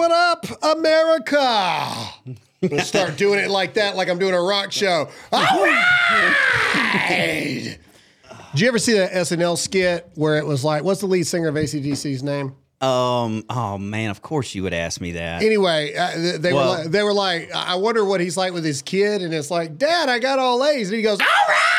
what up, America? Let's start doing it like that, like I'm doing a rock show. All right. Did you ever see that SNL skit where it was like, what's the lead singer of ACDC's name? Um. Oh man. Of course you would ask me that. Anyway, uh, th- they were like, they were like, I wonder what he's like with his kid, and it's like, Dad, I got all A's, and he goes, All right.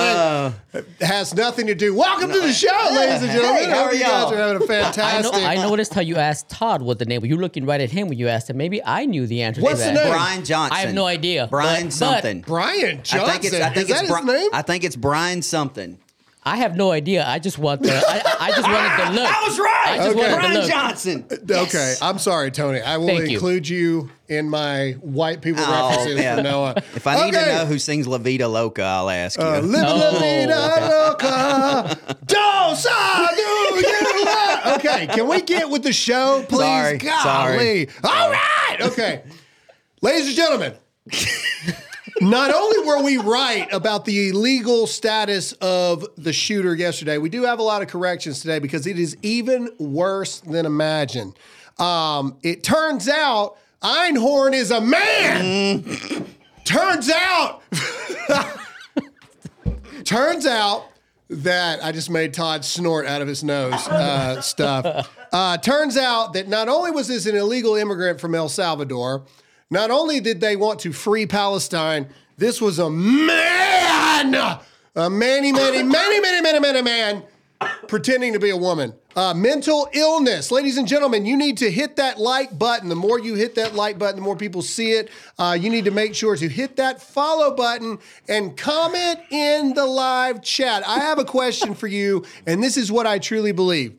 Uh, has nothing to do. Welcome to the show, ladies and gentlemen. Hey, how are you guys are having a I, know, fantastic. I noticed how you asked Todd what the name. Was. You were looking right at him when you asked him. Maybe I knew the answer What's to the name? Brian Johnson. I have no idea. Brian But- something. Brian Johnson. I think it's. I think Is it's that his name? I think it's Brian something. I have no idea. I just want the. I, I just wanted to look. I was right. I just Okay. wanted to Brian look. Johnson. Okay, I'm sorry, Tony. I will Thank you. include you. in my white people Oh, references yeah. from now on. If I need Okay. to know who sings La Vida Loca, I'll ask you. Uh, Living Oh, la vida loca. Dos a do you love- Okay, can we get with the show, please? Sorry, Golly. sorry. All right. Okay. Ladies and gentlemen, not only were we right about the illegal status of the shooter yesterday, we do have a lot of corrections today because it is even worse than imagined. Um, it turns out Einhorn is a man. Turns out Turns out that I just made Todd snort out of his nose uh, stuff. Uh, turns out that not only was this an illegal immigrant from El Salvador, not only did they want to free Palestine, this was a man, a manny, manny, manny, manny, manny, manny man pretending to be a woman. Uh, mental illness. Ladies and gentlemen, you need to hit that like button. The more you hit that like button, the more people see it. Uh, you need to make sure to hit that follow button and comment in the live chat. I have a question for you, and this is what I truly believe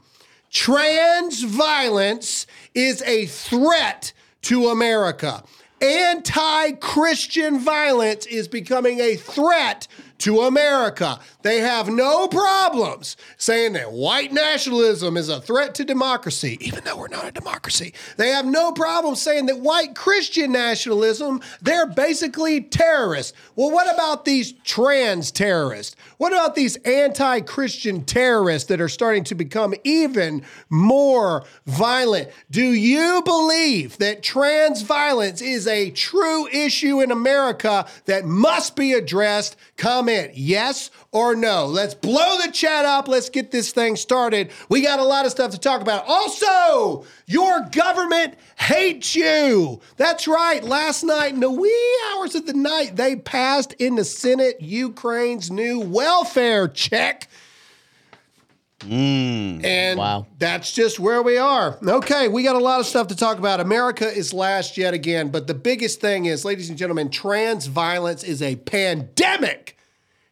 trans violence is a threat to America. Anti Christian violence is becoming a threat to America. They have no problems saying that white nationalism is a threat to democracy, even though we're not a democracy. They have no problem saying that white Christian nationalism, they're basically terrorists. Well, what about these trans terrorists? What about these anti Christian terrorists that are starting to become even more violent? Do you believe that trans violence is a true issue in America that must be addressed? Comment yes or no. Let's blow the chat up. Let's get this thing started. We got a lot of stuff to talk about. Also, your government hates you. That's right. Last night, in the wee hours of the night, they passed in the Senate Ukraine's new welfare check. Hmm. And Wow. that's just where we are. Okay, we got a lot of stuff to talk about. America is last yet again, but the biggest thing is, ladies and gentlemen, trans violence is a pandemic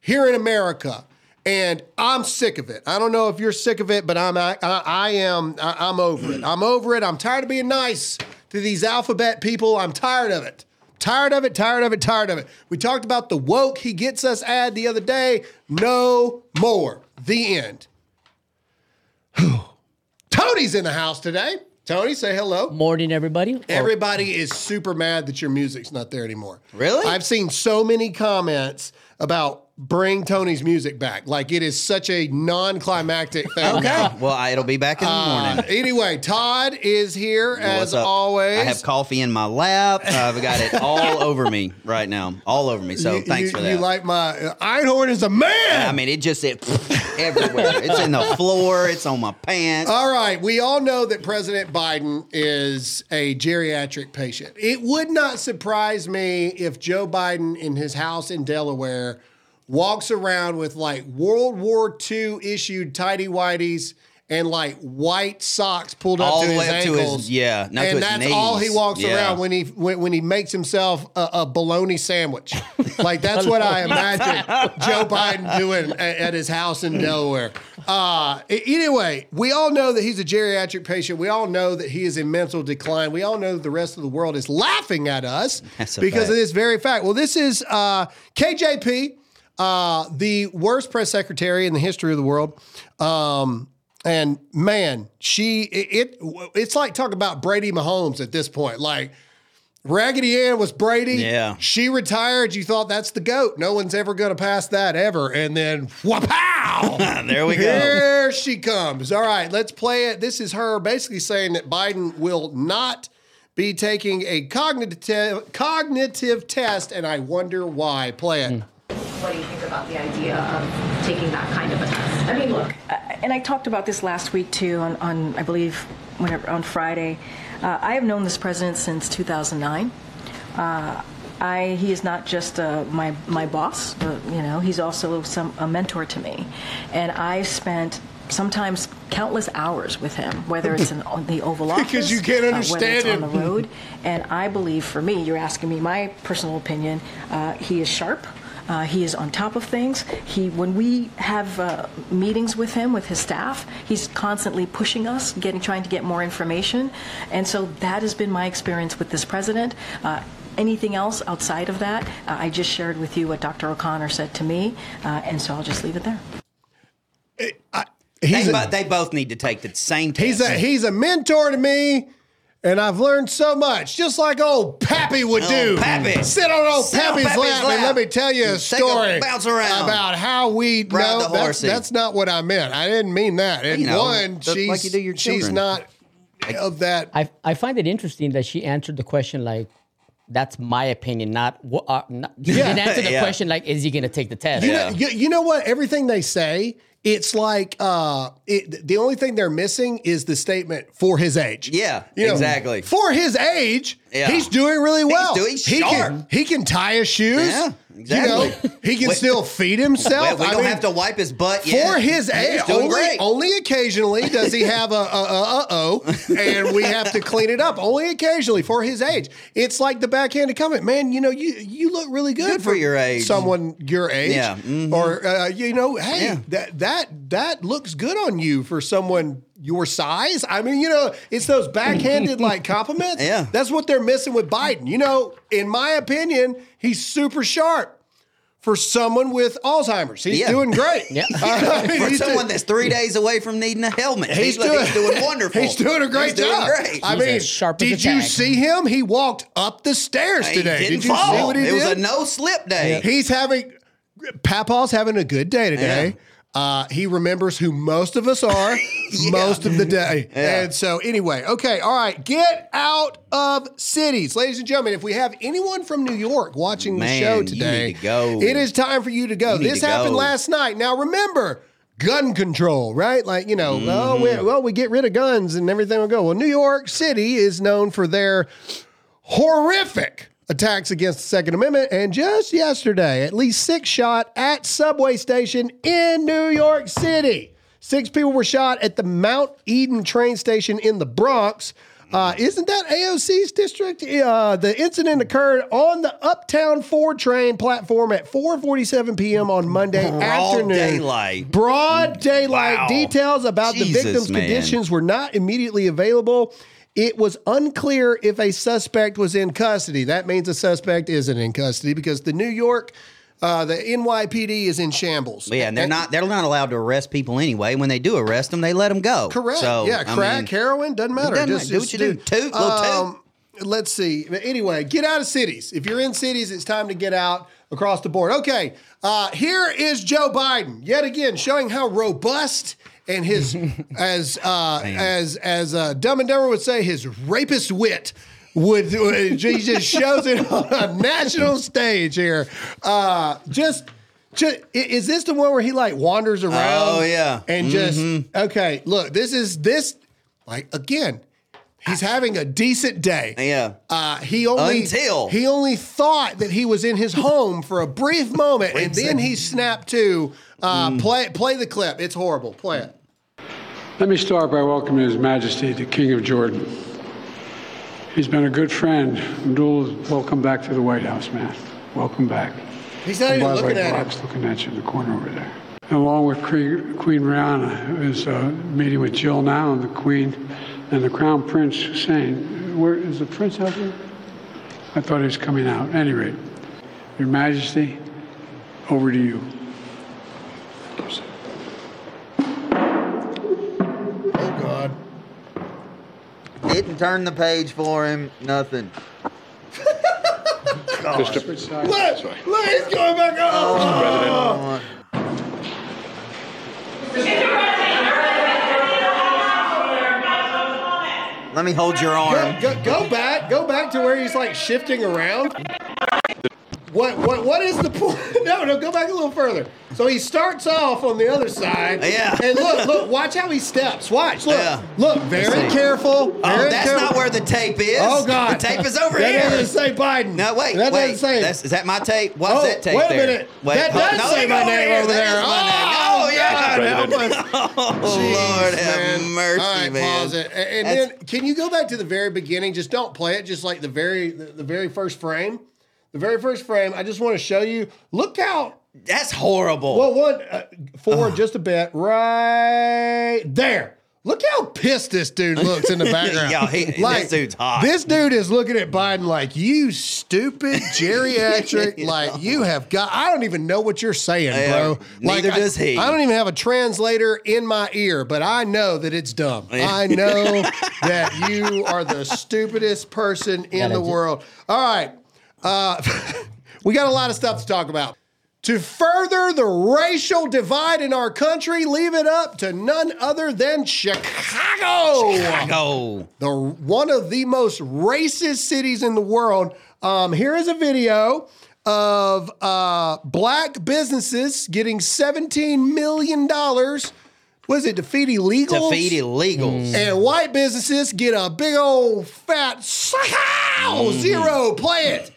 here in America. And I'm sick of it. I don't know if you're sick of it, but I'm I, I, am I, I'm over it. I'm over it. I'm tired of being nice to these alphabet people. I'm tired of it. Tired of it, tired of it, tired of it. We talked about the woke he gets us ad the other day. No more. The end. Tony's in the house today. Tony, say hello. Morning, everybody. Or- Everybody is super mad that your music's not there anymore. Really? I've seen so many comments about bring Tony's music back. Like it is such a non-climactic thing. Okay. Well, I, it'll be back in the Uh, morning. anyway, Todd is here as up? always. I have coffee in my lap. Uh, I've got it all over me right now, all over me. So You- thanks you, for that. You like my uh, Einhorn is a man. I mean, it just it everywhere. It's in the floor. It's on my pants. All right, we all know that President Biden is a geriatric patient. It would not surprise me if Joe Biden in his house in Delaware walks around with like World War II issued tidy whities and like white socks pulled up All to the his way up to his- ankles. yeah, and that's all he walks Yeah. around when he when, when he makes himself a, a bologna sandwich. like that's what I imagine Joe Biden doing at, at his house in Delaware. Uh, anyway, we all know that he's a geriatric patient. We all know that he is in mental decline. We all know that the rest of the world is laughing at us That's because of this very fact. Well, this is uh, KJP, uh, the worst press secretary in the history of the world. Um, and man, she it, it it's like talking about Brady Mahomes at this point. Like Raggedy Ann was Brady. Yeah. She retired. You thought that's the GOAT. No one's ever going to pass that ever. And then, whapow! There we go. Here she comes. All right, let's play it. This is her basically saying that Biden will not be taking a cognitive cognitive test, and I wonder why. Play it. What do you think about the idea of taking that kind of a test? I mean, look, and I talked about this last week too on, on I believe whenever on Friday. Uh, I have known this president since 2009. Uh, I, he is not just uh, my my boss, but, you know, he's also some a mentor to me, and I've spent sometimes countless hours with him, whether it's in the Oval Office, Because you can't uh, whether understand it's on the road. And I believe, for me, you're asking me my personal opinion. Uh, he is sharp. Uh, he is on top of things. He, when we have uh, meetings with him, with his staff, he's constantly pushing us, getting, trying to get more information, and so that has been my experience with this president. Uh, anything else outside of that, uh, I just shared with you what Dr. O'Connor said to me, uh, and so I'll just leave it there. He's They, a, bo- they both need to take the same test. he's a he's a mentor to me. And I've learned so much, just like old Pappy would do. Pappy. Sit on old Sit on Pappy's, Pappy's lap, and let me tell you a Take a story bounce around. about how we Ride no, the that's, that's not what I meant. I didn't mean that. And You know, one, she's like you do your she's children. not of that. I I find it interesting that she answered the question like, "That's my opinion," not what. Uh, not, she Yeah. didn't answer the Yeah. question like, "Is he going to take the test?" You, Yeah. know, you, you know what? Everything they say, it's like uh, it, the only thing they're missing is the statement for his age. Yeah, You know, exactly. For his age, Yeah. he's doing really well. doing- he's he sharp. Can, he can tie his shoes. Yeah, You exactly. know, he can still feed himself. We don't mean, have to wipe his butt yet. For his age, only, great. only occasionally does he have a, a, a uh oh, and we have to clean it up. Only occasionally for his age. It's like the backhanded comment, man. You know, you you look really good, Good for your age. Someone your age, Yeah, mhm. or uh, you know, hey, Yeah. that that that looks good on you for someone your size. I mean, you know, it's those backhanded like compliments. Yeah. that's what they're missing with Biden. You know, in my opinion, he's super sharp. For someone with Alzheimer's, he's Yeah. doing great. Yeah. I mean, For he's someone doing- that's three days away from needing a helmet, He's, he's, doing, he's doing wonderful. He's doing a great He's doing job. great. I mean, as sharp as a did you tack. see him? He walked up the stairs He today. didn't Did you fall. see what he it did? was a no slip day. He's having Papaw's having a good day today. Yeah. Uh, he remembers who most of us are most of the day. Yeah. And so, anyway, okay, all right, get out of cities. Ladies and gentlemen, if we have anyone from New York watching the Man, show you today, to go. it is time for you to go. You this to happened go. last night. Now, remember, gun control, right? Like, you know, oh, Mm-hmm. we, well, we get rid of guns and everything will go. Well, New York City is known for their horrific attacks against the Second Amendment. And just yesterday, at least six shot at subway station in New York City. Six people were shot at the Mount Eden train station in the Bronx. Uh, isn't that AOC's district? Uh, the incident occurred on the Uptown 4 train platform at 4:47 p.m. on Monday Broad afternoon. daylight. Broad daylight. Wow. Details about the victim's man. conditions were not immediately available. It was unclear if a suspect was in custody. That means a suspect isn't in custody because the New York, uh, the NYPD is in shambles. Yeah, and they're not they're not allowed to arrest people anyway. When they do arrest them, they let them go. Correct. So, yeah, I crack, mean, heroin, doesn't matter. doesn't Just, matter. Do just what you do. Toot, little toot. Let's see. But Anyway, get out of cities. If you're in cities, it's time to get out across the board. Okay, uh, here is Joe Biden yet again showing how robust and his, as uh, as as uh, Dumb and Dumber would say, his rapist wit. Would, he just shows it on a national stage here? Uh, just, just is this the one where he like wanders around? Oh, yeah. and just okay. Look, this is this like again. He's having a decent day. Yeah. Uh, he only Until- he only thought that he was in his home for a brief moment, and then he snapped to uh, Mm. play play the clip. It's horrible. Play it. Let me start by welcoming His Majesty, the King of Jordan. He's been a good friend. Abdul, welcome back to the White House, man. Welcome back. He's not And even looking way, at him. Looking at you in the corner over there. Along with Queen Queen Rania, who is uh, meeting with Jill now and the Queen and the Crown Prince Hussein. Where is the Prince out there? I thought he was coming out. At any rate, Your Majesty, over to you. Didn't turn the page for him. Nothing. Mr. President. Look, look, he's going back up. Oh, Let me hold your arm. Go, go, go back, go back to where he's like shifting around. What, what, what is the point? No, no, go back a little further. So he starts off on the other side. Yeah. And look, look, watch how he steps. Watch, look, Yeah. look, very careful. Oh, that's careful. not where the tape is. Oh God, the tape is over that here. doesn't say Biden. No, wait, that wait. doesn't say. That's, is that my tape? What's Oh, that tape wait a there? minute. Wait, That does no, say my name over That there. my oh, name. Oh, yeah. God. Oh, Jeez, Lord have mercy, All right, man. pause it. A- And then, can you go back to the very beginning? Just don't play it. Just like the very, the, the very first frame. The very first frame. I just want to show you. Look how. That's horrible. Well, one uh, forward just a bit, right there. Look how pissed this dude looks in the background. Yo, he- this dude's hot. This dude is looking at Biden like, you stupid geriatric. like, you have got, I don't even know what you're saying, Yeah, bro. Like, neither I- does he. I don't even have a translator in my ear, but I know that it's dumb. I know that you are the stupidest person in Gotta the world. All right. Uh, we got a lot of stuff to talk about. To further the racial divide in our country, leave it up to none other than Chicago Go. the one of the most racist cities in the world. Um, here is a video of uh, black businesses getting seventeen million dollars. Was it defeat illegals? Defeat illegals. And white businesses get a big old fat sow zero. Play it.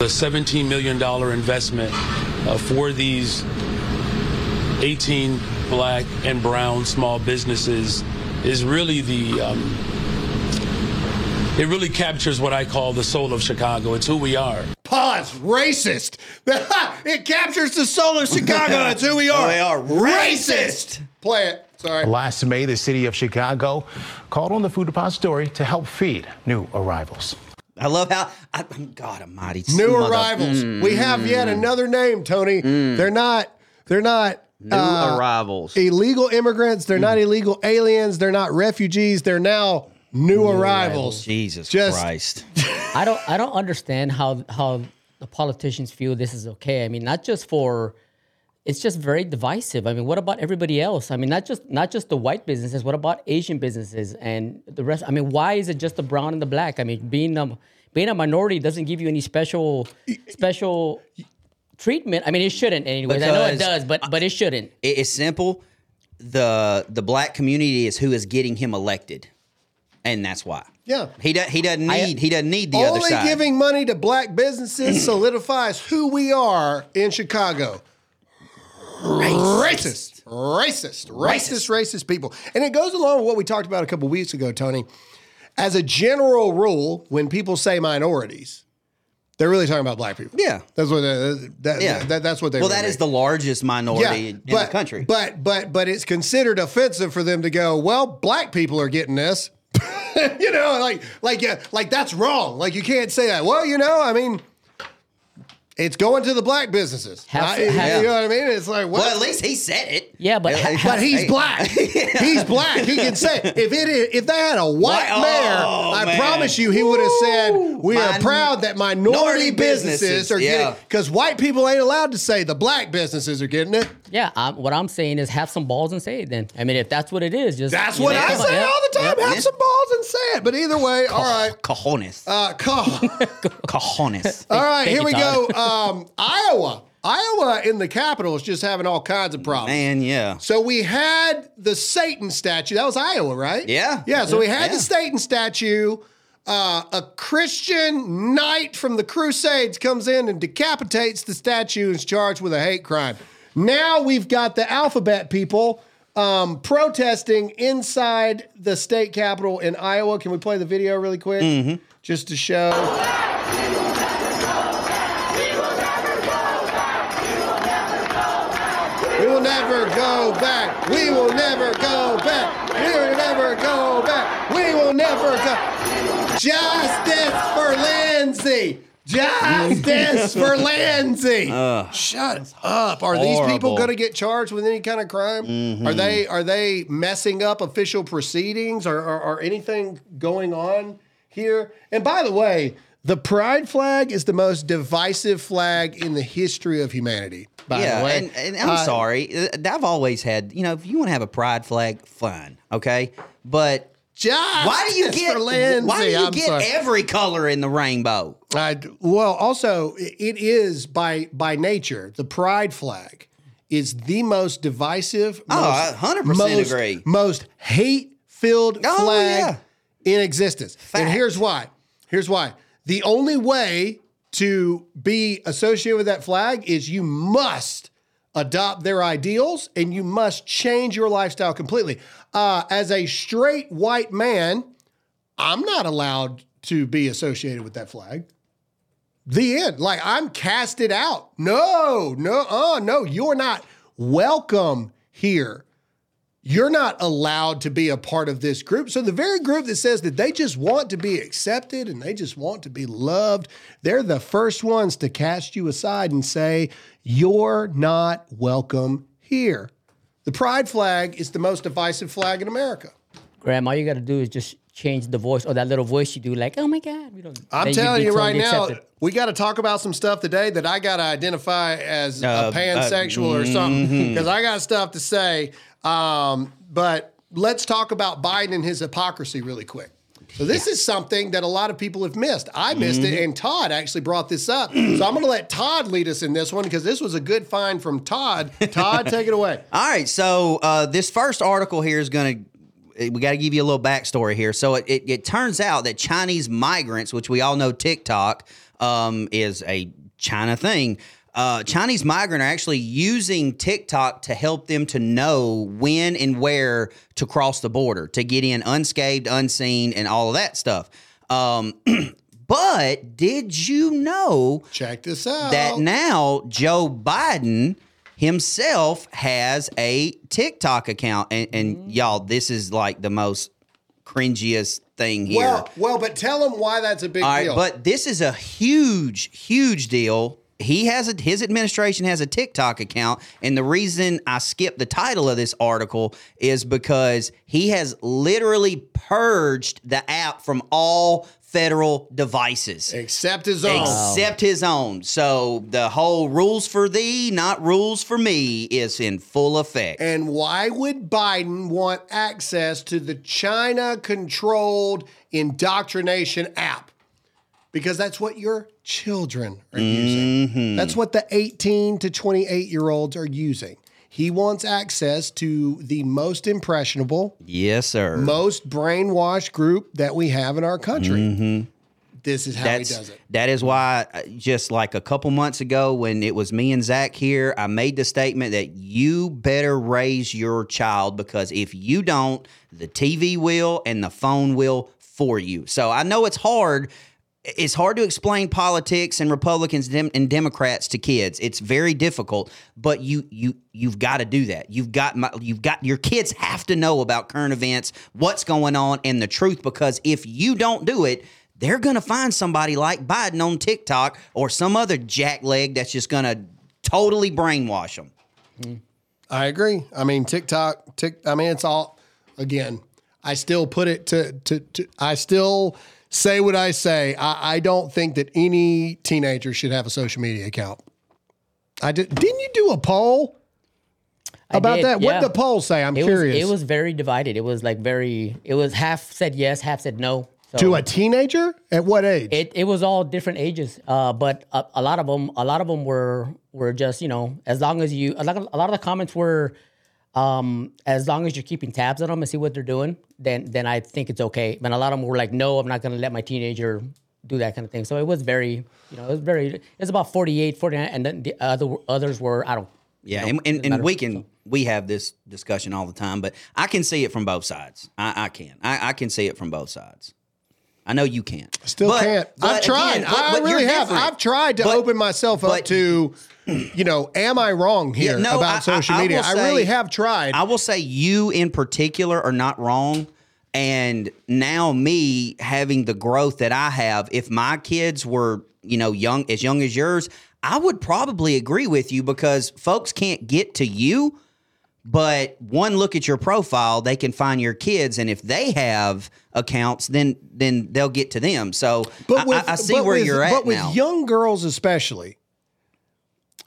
The $17 million investment uh, for these 18 black and brown small businesses is really the, um, it really captures what I call the soul of Chicago. It's who we are. Pause. Racist. it captures the soul of Chicago. It's who we are. We are racist. Play it. Sorry. Last May, the city of Chicago called on the food depository to help feed new arrivals. I love how, I, am God almighty. New mother- arrivals. We have yet mm. another name, Tony. Mm. They're not. They're not. New uh, arrivals. Illegal immigrants. They're not mm. illegal aliens. They're not refugees. They're now new, arrivals. Jesus Just- Christ. I don't I don't understand how how the politicians feel this is okay. I mean, not just for it's just very divisive. I mean, what about everybody else? I mean, not just not just the white businesses. What about Asian businesses and the rest? I mean, why is it just the brown and the black? I mean, being a being a minority doesn't give you any special special treatment. I mean, it shouldn't anyways. I know it does, but but it shouldn't. It's simple. The the black community is who is getting him elected, and that's why. Yeah. He does. He doesn't need. he doesn't need the other Only side. giving money to black businesses solidifies who we are in Chicago. Racist. Racist. Racist, racist people. And it goes along with what we talked about a couple weeks ago, Tony. As a general rule, when people say minorities, they're really talking about black people. Yeah. That's what that, that, Yeah, that- that's what they Well, really that is the largest minority in but, the country. But but but it's considered offensive for them to go, well, black people are getting this. you know, like like yeah, like that's wrong. Like you can't say that. Well, you know, I mean, it's going to the black businesses. Have- I- have- you know what I mean? It's like well, well, at least he said it. Yeah, but Yeah, ha- but he's Hey. black. He's black. He can say it. if it is, if they had a white White- oh, mayor, oh, I man. promise you, he would have said, "We are Min- proud that minority minority businesses, businesses, are yeah. getting because white people ain't allowed to say the black businesses are getting it." Yeah, i what I'm saying is have some balls and say it. Then I mean, if that's what it is, just That's what know, I say yeah. all the time. Yeah. Have Yeah. some balls and say it. But either way, all right. Cojones. Uh, call. Cojones. all right, here we go. Um, Iowa. Iowa in the capital is just having all kinds of problems. Man, yeah. So we had the Satan statue. That was Iowa, right? Yeah. Yeah. So we had Yeah. the Satan statue. Uh, a Christian knight from the Crusades comes in and decapitates the statue and is charged with a hate crime. Now we've got the alphabet people um, protesting inside the state capitol in Iowa. Can we play the video really quick? Mm-hmm. Just to show. We will never go back. We will never go back. We will never go back. We will never go. Justice for Lindsay. Justice for Lindsay. Shut up. Are these people going to get charged with any kind of crime? Are they are they messing up official proceedings or, or, or anything going on here? And by the way, The pride flag is the most divisive flag in the history of humanity. By yeah, the way, and, and I'm Uh, sorry. Uh, I've always had, you know, if you want to have a pride flag, fine, okay. But Just why do you get Lindsay, why do you I'm get sorry. every color in the rainbow? I, well, also, it is by by nature the pride flag is the most divisive. Oh, most, 100% agree. Most hate filled Oh, flag yeah. in existence. And here's why. Here's why. The only way to be associated with that flag is you must adopt their ideals and you must change your lifestyle completely. Uh, as a straight white man, I'm not allowed to be associated with that flag. The end. Like I'm casted out. No, no, uh, no, you're not welcome here. You're not allowed to be a part of this group. So the very group that says that they just want to be accepted and they just want to be loved, they're the first ones to cast you aside and say, you're not welcome here. The pride flag is the most divisive flag in America. Graham, all you got to do is just change the voice or that little voice you do, like, oh my God. We don't, I'm telling you right now, we got to talk about some stuff today that I got to identify as Uh, a pansexual or something because I got stuff to say. Um, but let's talk about Biden and his hypocrisy really quick. So this is something that a lot of people have missed. I missed it, and Todd actually brought this up. So I'm going to let Todd lead us in this one because this was a good find from Todd. Todd, take it away. All right, so uh, this first article here is going to. We got to give you a little backstory here. So it, it, it turns out that Chinese migrants, which we all know TikTok um, is a China thing, uh, Chinese migrant are actually using TikTok to help them to know when and where to cross the border to get in unscathed, unseen, and all of that stuff. Um, but did you know Check this out. that now Joe Biden himself has a TikTok account. And, and y'all, this is like the most cringiest thing here. well, well, but tell him why that's a big All right, deal. but this is a huge, huge deal. He has a his administration has a TikTok account, and the reason I skipped the title of this article is because he has literally purged the app from all federal devices Except his own. except his own. So the whole rules for thee, not rules for me, is in full effect. And why would Biden want access to the China controlled indoctrination app? Because that's what your children are using. That's what the 18 to 28 year olds are using. He wants access to the most impressionable, yes, sir. most brainwashed group that we have in our country. This is how That's he does it. that is why uh, just like a couple months ago when it was me and Zach here, I made the statement that you better raise your child because if you don't, the TV will and the phone will for you. So I know it's hard. It's hard to explain politics and Republicans and Democrats to kids. It's very difficult, but you you you've got to do that. You've got my, you've got your kids have to know about current events, what's going on, and the truth. Because if you don't do it, they're going to find somebody like Biden on TikTok or some other jackleg that's just going to totally brainwash them. I agree. I mean, TikTok, tick. I mean, it's all again. I still put it to to. to I still say what I say. I, I don't think that any teenager should have a social media account. I did. Didn't you do a poll about did, that? yeah. What did the poll say? I'm it curious. Was, it was very divided. It was like very, it was half said yes, half said no. So to a teenager at what age? it, it was all different ages, uh, but a, a lot of them, a lot of them were were just you know, as long as you, a lot of, a lot of the comments were, um, as long as you're keeping tabs on them and see what they're doing, then then I think it's okay. But a lot of them were like, no, I'm not going to let my teenager do that kind of thing. So it was very, you know, it was very, it was about 48, 49, and then the other others were, I don't. Yeah, you know, and, and, and we can we have this discussion all the time, but I can see it from both sides. I, I can. I, I can see it from both sides. I know you can't. I still But- can't. but I've tried. again, but- I really have. different. I've tried to open myself up to, you know, am I wrong here Yeah, no, about I- I- social I media? will I, really have tried. I will say you in particular are not wrong. And now me having the growth that I have, if my kids were, you know, young as young as yours, I would probably agree with you because folks can't get to you, But one look at your profile, they can find your kids, and if they have accounts, then then they'll get to them. So I, I, I see but where with- you're at But with now. young girls, especially,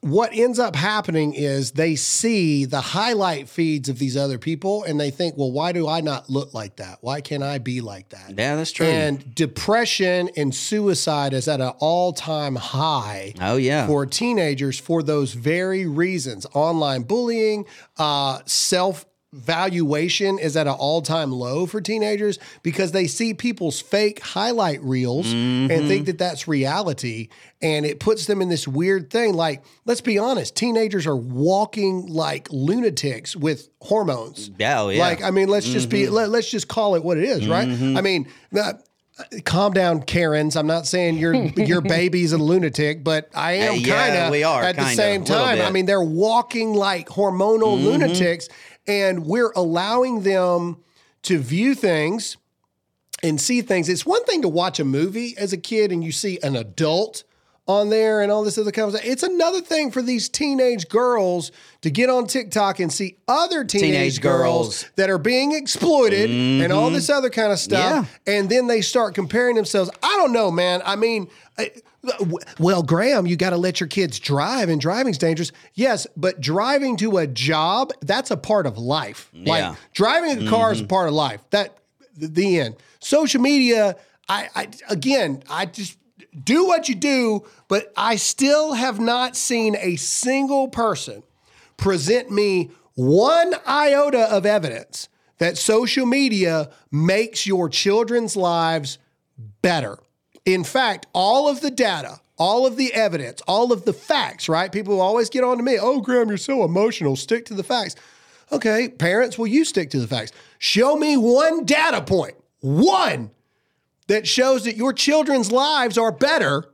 what ends up happening is they see the highlight feeds of these other people and they think, well, why do I not look like that? Why can't I be like that? yeah, that's true. And depression and suicide is at an all time high oh yeah, for teenagers for those very reasons. Online bullying, uh, self valuation is at an all time low for teenagers because they see people's fake highlight reels and think that that's reality. And it puts them in this weird thing. Like, let's be honest, teenagers are walking like lunatics with hormones. Yeah, oh, yeah. Like, I mean, let's just be, let, let's just call it what it is, right? I mean, uh, calm down, Karens. I'm not saying your your baby's a lunatic, but I am Uh, yeah, kind of we are, at the same time. I mean, they're walking like hormonal Mm-hmm. lunatics, and we're allowing them to view things and see things. It's one thing to watch a movie as a kid and you see an adult on there and all this other kind of stuff. It's another thing for these teenage girls to get on TikTok and see other teenage, Teenage girls. girls. Mm-hmm. that are being exploited and all this other kind of stuff. And then they start comparing themselves. I don't know, man. I mean, I, well, Graham, you got to let your kids drive, and driving's dangerous. Yes, but driving to a job, that's a part of life. Like Yeah. driving a car is a part of life. That the end. Social media, I, I again, I just do what you do, but I still have not seen a single person present me one iota of evidence that social media makes your children's lives better. In fact, all of the data, all of the evidence, all of the facts, right? People always get on to me, oh, Graham, you're so emotional. Stick to the facts. Okay, parents, will you stick to the facts? Show me one data point, one that shows that your children's lives are better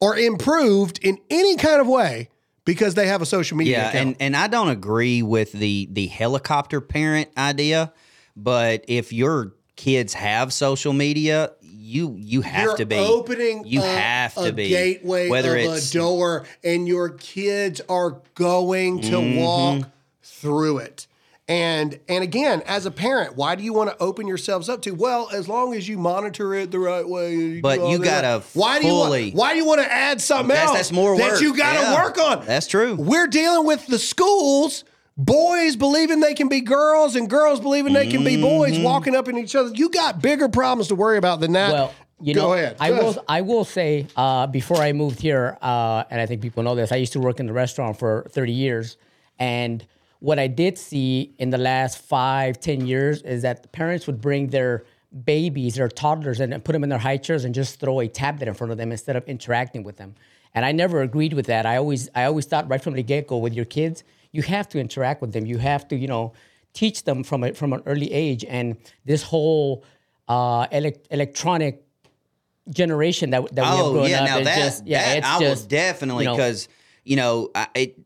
or improved in any kind of way because they have a social media yeah, account. and and I don't agree with the the helicopter parent idea, but if your kids have social media, you you have You're to be opening You have to a be gateway whether of it's a door, and your kids are going to Mm-hmm. walk through it. And and again, as a parent, why do you want to open yourselves up to? Well, as long as you monitor it the right way. you But you gotta why do you fully- want, why do you want to add something That's- else that's more work that you got to Yeah. work on? That's true. We're dealing with the schools. Boys believing they can be girls and girls believing they can be boys Mm-hmm. walking up in each other. You got bigger problems to worry about than that. Well, you Go know, ahead. I will. I will say uh, before I moved here, uh, and I think people know this. I used to work in the restaurant for 30 years, and what I did see in the last five, 10 years is that parents would bring their babies, their toddlers, and put them in their high chairs and just throw a tablet in front of them instead of interacting with them. And I never agreed with that. I always, I always thought right from the get go with your kids, you have to interact with them. You have to, you know, teach them from a, from an early age. And this whole uh, elec- electronic generation that that we have Oh grown yeah, up now that, just yeah, that I just will definitely you know, because you know I, it,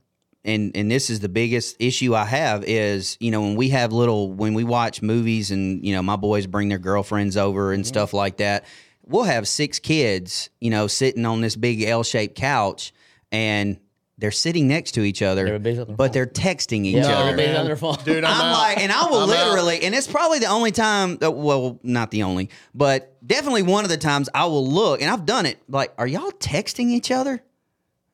and and this is the biggest issue I have is you know when we have little when we watch movies and you know my boys bring their girlfriends over and Mm-hmm. stuff like that. We'll have six kids, you know, sitting on this big L-shaped couch, and they're sitting next to each other, Everybody's on their but phone. they're texting each yeah, other. everybody's on their phone. Dude, I'm, I'm, out. like, and I will I'm out. literally, and it's probably the only time. uh, Well, not the only, but definitely one of the times I will look, and I've done it. Like, are y'all texting each other?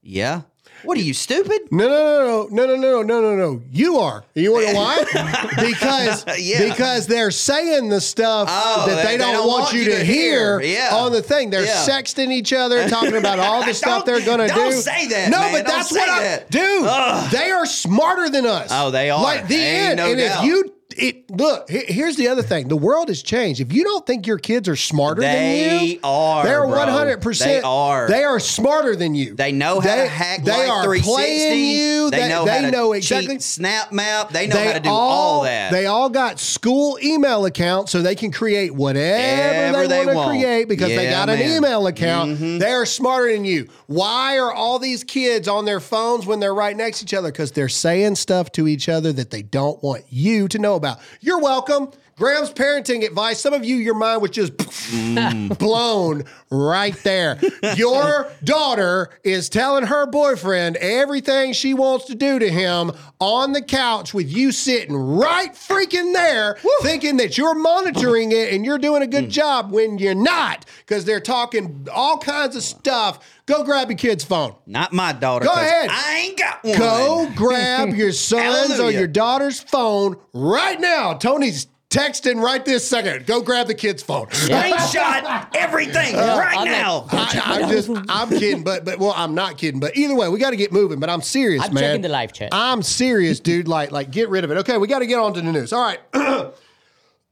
Yeah. What are you stupid? No, no, no, no, no, no, no, no, no. No. You are. You want to know why? because Yeah. because they're saying the stuff Oh, that they, don't, want, you to hear, Yeah. on the thing. They're Yeah. sexting each other, talking about all the stuff they're going to do. don't say that, No, man. but Don't that's what I that. dude. Ugh. They are smarter than us. Oh, they are. Like the Ain't end. no and doubt. if you it look, here's the other thing. The world has changed. If you don't think your kids are smarter than you, They are, They're one hundred percent. They are. They are smarter than you. They know how They- to hack They are 360. playing you. They, know how to know cheat exactly. Snap Map. They know how to do all, that. They all got school email accounts, so they can create whatever Ever they, they want to create because they Yeah, got an man. Mm-hmm. email account. They are smarter than you. Why are all these kids on their phones when they're right next to each other? Because they're saying stuff to each other that they don't want you to know about. You're welcome. Graham's parenting advice. Some of you, your mind was just mm. blown right there. Your daughter is telling her boyfriend everything she wants to do to him on the couch with you sitting right freaking there, thinking that you're monitoring it and you're doing a good mm. job when you're not, because they're talking all kinds of stuff. Go grab your kid's phone. Not my daughter. Go ahead. I ain't got one. Go grab your son's or your daughter's phone right now. Tony's texting right this second. Go grab the kid's phone. Screenshot everything Uh, right I'm now. I, I'm just, I'm kidding, but, but, well, I'm not kidding. But either way, we got to get moving. But I'm serious, man. I'm man. checking the live chat. I'm serious, dude. Like, like, get rid of it. Okay, we got to get on to the news. All right.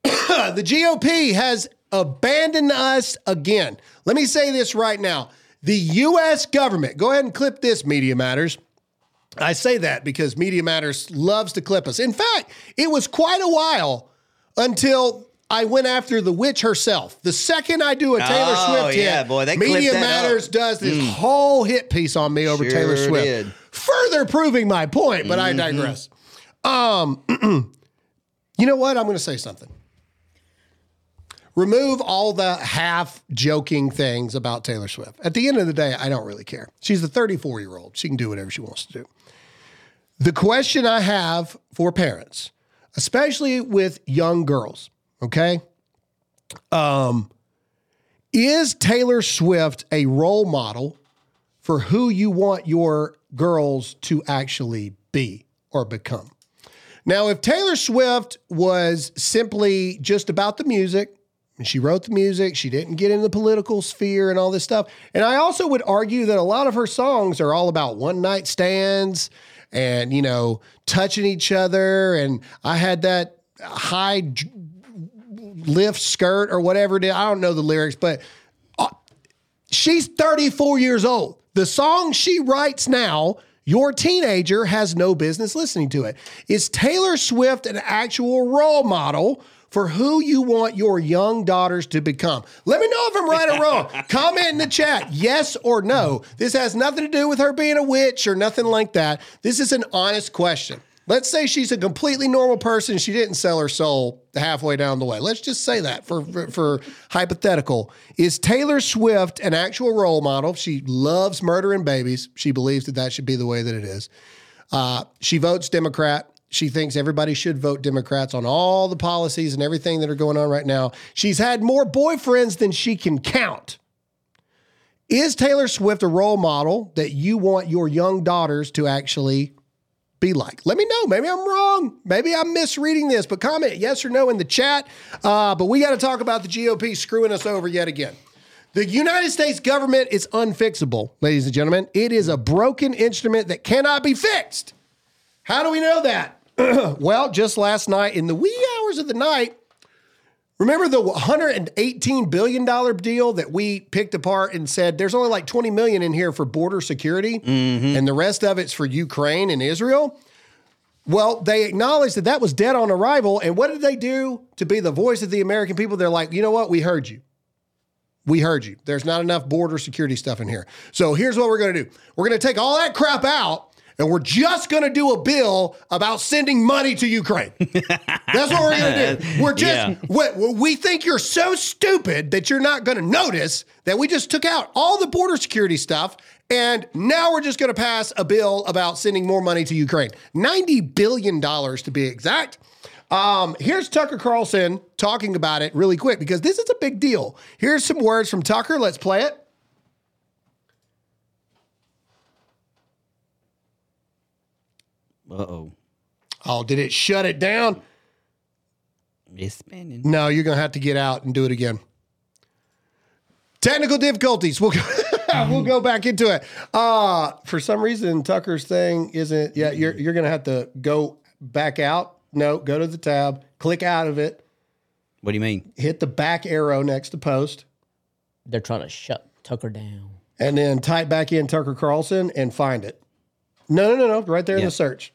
the GOP has abandoned us again. Let me say this right now. The U.S. government, go ahead and clip this, Media Matters. I say that because Media Matters loves to clip us. In fact, it was quite a while until I went after the witch herself. The second I do a Taylor Oh, Swift yeah, hit, boy, they Media Matters up. Mm. does this whole hit piece on me over Sure Taylor Swift, did. further proving my point. But I Mm-hmm. digress. Um, you know what? I'm going to say something. Remove all the half joking things about Taylor Swift. At the end of the day, I don't really care. She's a 34 year old. She can do whatever she wants to do. The question I have for parents, especially with young girls, okay? Um, is Taylor Swift a role model for who you want your girls to actually be or become? Now, if Taylor Swift was simply just about the music, and she wrote the music, she didn't get in the political sphere and all this stuff. And I also would argue that a lot of her songs are all about one night stands and, you know, touching each other. And I had that high d- lift skirt or whatever it is. I don't know the lyrics, but uh, she's 34 years old. The song she writes now, your teenager has no business listening to it. Is Taylor Swift an actual role model for who you want your young daughters to become? Let me know if I'm right or wrong. Comment in the chat, yes or no. This has nothing to do with her being a witch or nothing like that. This is an honest question. Let's say she's a completely normal person. She didn't sell her soul halfway down the way. Let's just say that for, for, for hypothetical. Is Taylor Swift an actual role model? She loves murdering babies. She believes that that should be the way that it is. Uh, she votes Democrat. She thinks everybody should vote Democrats on all the policies and everything that are going on right now. She's had more boyfriends than she can count. Is Taylor Swift a role model that you want your young daughters to actually be like? Let me know. Maybe I'm wrong. Maybe I'm misreading this, but comment yes or no in the chat. Uh, but we got to talk about the GOP screwing us over yet again. The United States government is unfixable, ladies and gentlemen. It is a broken instrument that cannot be fixed. How do we know that? well, just last night in the wee hours of the night, remember the 118 billion dollar deal that we picked apart and said there's only like 20 million in here for border security mm-hmm. and the rest of it's for Ukraine and Israel? Well, they acknowledged that that was dead on arrival. And what did they do to be the voice of the American people? They're like, you know what? We heard you. We heard you. There's not enough border security stuff in here. So here's what we're going to do we're going to take all that crap out. And we're just going to do a bill about sending money to Ukraine. That's what we're going to do. We're just, Yeah. we, we think you're so stupid that you're not going to notice that we just took out all the border security stuff. And now we're just going to pass a bill about sending more money to Ukraine. $90 billion to be exact. Um, here's Tucker Carlson talking about it really quick because this is a big deal. Here's some words from Tucker. Let's play it. Uh oh. Oh, did it shut it down? It's spinning. No, you're going to have to get out and do it again. Technical difficulties. We'll go, we'll go back into it. Uh, for some reason, Tucker's thing isn't. Yeah, you're you're going to have to go back out. No, go to the tab, click out of it, What do you mean? hit the back arrow next to post, They're trying to shut Tucker down. and then type back in Tucker Carlson and find it. No, no, no, no. Right there in Yeah. the search.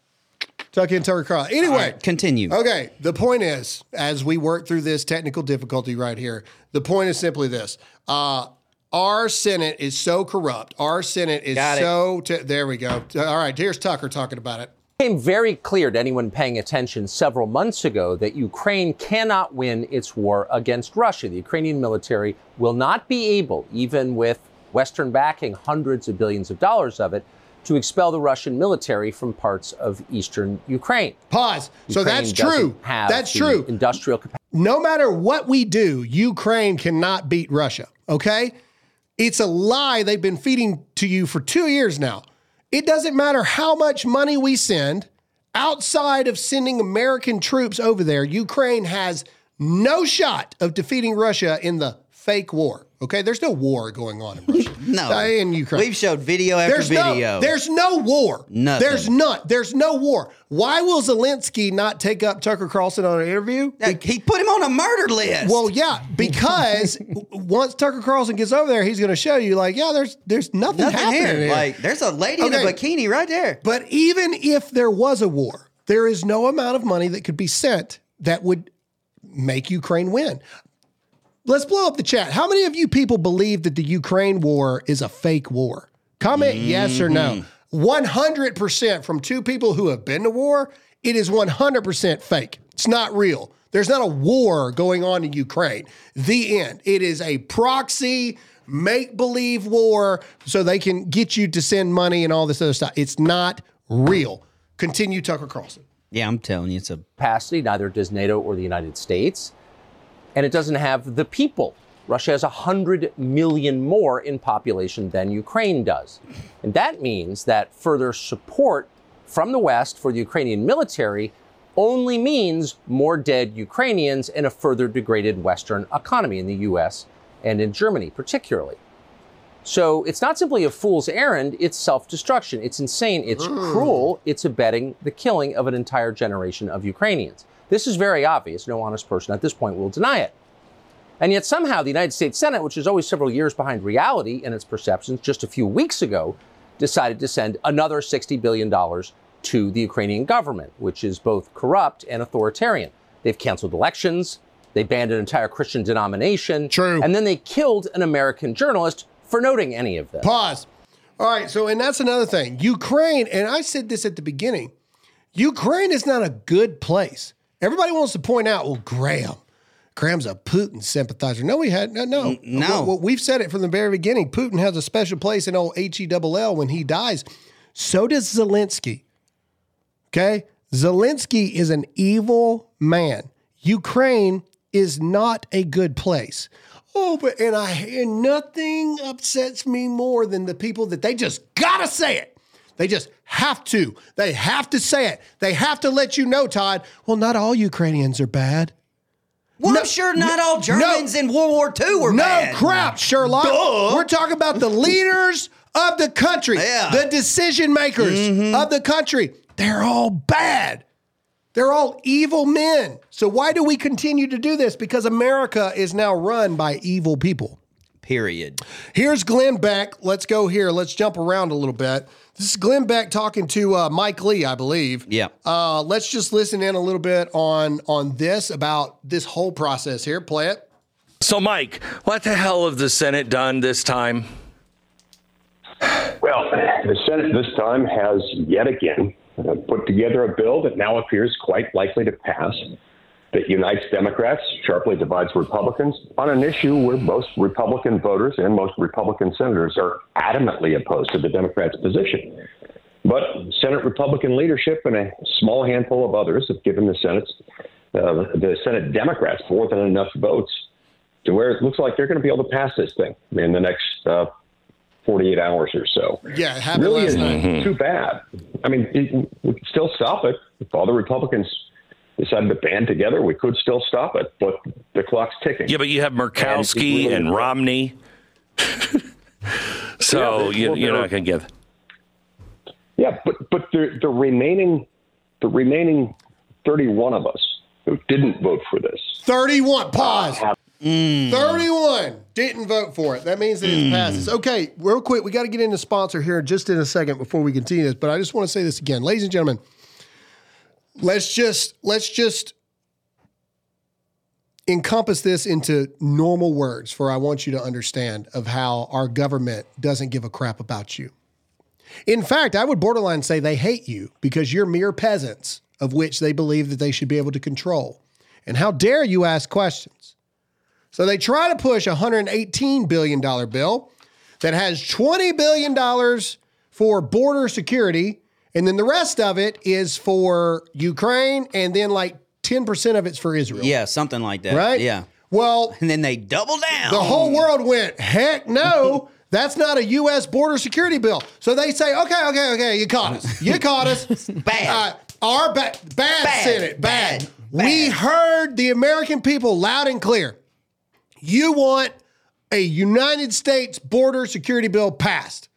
Tuck in Tucker Carlson. Anyway, right, continue. Okay, the point is, as we work through this technical difficulty right here, the point is simply this: uh, our Senate is so corrupt. Our Senate is so. T- there we go. All right, here's Tucker talking about it. became very clear to anyone paying attention several months ago that Ukraine cannot win its war against Russia. The Ukrainian military will not be able, even with Western backing, hundreds of billions of dollars of it, to expel the Russian military from parts of eastern Ukraine. Pause. so that's true. That's true. Industrial capacity. no matter what we do, Ukraine cannot beat Russia. Okay? It's a lie they've been feeding to you for two years now. It doesn't matter how much money we send, outside of sending American troops over there, Ukraine has no shot of defeating Russia in the fake war. Okay? There's no war going on in Russia. No. Uh, in Ukraine. We've showed video after There's video. no, there's no war. Nothing. There's none. There's no war. Why will Zelensky not take up Tucker Carlson on an interview? Yeah, he put him on a murder list. Well, yeah, because once Tucker Carlson gets over there, he's going to show you, like, yeah, there's there's nothing, nothing happening here. here. Like, there's a lady in a bikini right there. but even if there was a war, there is no amount of money that could be sent that would make Ukraine win. Let's blow up the chat. How many of you people believe that the Ukraine war is a fake war? Comment yes or no. Mm-hmm. 100% from two people who have been to war, it is 100% fake. It's not real. There's not a war going on in Ukraine. The end. It is a proxy make believe war so they can get you to send money and all this other stuff. It's not real. Continue, Tucker Carlson. Yeah, I'm telling you, it's a capacity, neither does NATO or the United States. And it doesn't have the people. Russia has 100 million more in population than Ukraine does. And that means that further support from the West for the Ukrainian military only means more dead Ukrainians and a further degraded Western economy in the US and in Germany, particularly. So it's not simply a fool's errand, it's self destruction. It's insane, it's mm. cruel, it's abetting the killing of an entire generation of Ukrainians. This is very obvious. No honest person at this point will deny it. And yet, somehow, the United States Senate, which is always several years behind reality in its perceptions, just a few weeks ago decided to send another $60 billion to the Ukrainian government, which is both corrupt and authoritarian. They've canceled elections, they banned an entire Christian denomination, True. and then they killed an American journalist for noting any of this. Pause. All right, so and that's another thing. Ukraine, and I said this at the beginning. Ukraine is not a good place. Everybody wants to point out, well, Graham, Graham's a Putin sympathizer. No, we had no, no, no. Well, well, we've said it from the very beginning. Putin has a special place in old H E double L when he dies. So does Zelensky. Okay, Zelensky is an evil man. Ukraine is not a good place. Oh, but and I and nothing upsets me more than the people that they just gotta say it. They just have to. They have to say it. They have to let you know, Todd. Well, not all Ukrainians are bad. Well, No, I'm sure not all Germans in World War II were No bad. No crap, Sherlock. Duh. We're talking about the leaders of the country, Yeah. Mm-hmm. the decision makers of the country. They're all bad. They're all evil men. So why do we continue to do this? Because America is now run by evil people. Period. Here's Glenn Beck. Let's go here. Let's jump around a little bit. This is Glenn Beck talking to uh, Mike Lee, I believe. Yeah. Uh, let's just listen in a little bit on on this about this whole process here. Play it. So, Mike, what the hell have the Senate done this time? Well, the Senate this time has yet again uh, put together a bill that now appears quite likely to pass that unites Democrats, sharply divides Republicans on an issue where most Republican voters and most Republican senators are adamantly opposed to the Democrats' position. But Senate Republican leadership and a small handful of others have given the Senate, uh, the Senate Democrats more than enough votes to where it looks like they're going to be able to pass this thing in the next uh, 48 hours or so. Yeah, it happened really last isn't night. too bad. I mean, it, we could still stop it. If all the Republicans decided to band together, we could still stop it, but the clock's ticking. Yeah, but you have Murkowski really- and Romney. so Yeah, you, well, you're not going to get. Yeah, but but the the remaining the remaining 31 of us who didn't vote for this 31. Pause. have 31 didn't vote for it. That means that it mm. passes. Okay, real quick, we got to get into sponsor here just in a second before we continue this. But I just want to say this again, ladies and gentlemen. Let's just let's just encompass this into normal words for I want you to understand of how our government doesn't give a crap about you. In fact, I would borderline say they hate you because you're mere peasants of which they believe that they should be able to control. And how dare you ask questions? So they try to push a $118 billion bill that has $20 billion for border security, and then the rest of it is for Ukraine, and then like 10% of it's for Israel. Yeah, something like that. Right? Yeah. Well, And then they double down. the whole world went, heck no, that's not a U.S. border security bill. So they say, okay, okay, okay, you caught us. You caught us. Bad. Uh, our ba- bad, Bad. Senate, bad. Bad. We heard the American people loud and clear. You want a United States border security bill passed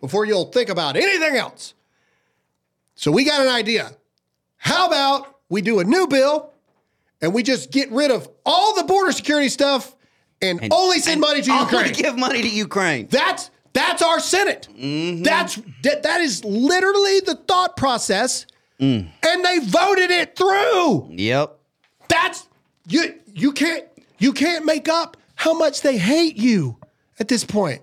before you'll think about anything else. So we got an idea. How about we do a new bill and we just get rid of all the border security stuff and, And- only send money to Ukraine? give money to Ukraine. That's that's our Senate. Mm-hmm. That's that, that is literally the thought process, Mm. and they voted it through. Yep. That's you. You can't you can't make up how much they hate you at this point.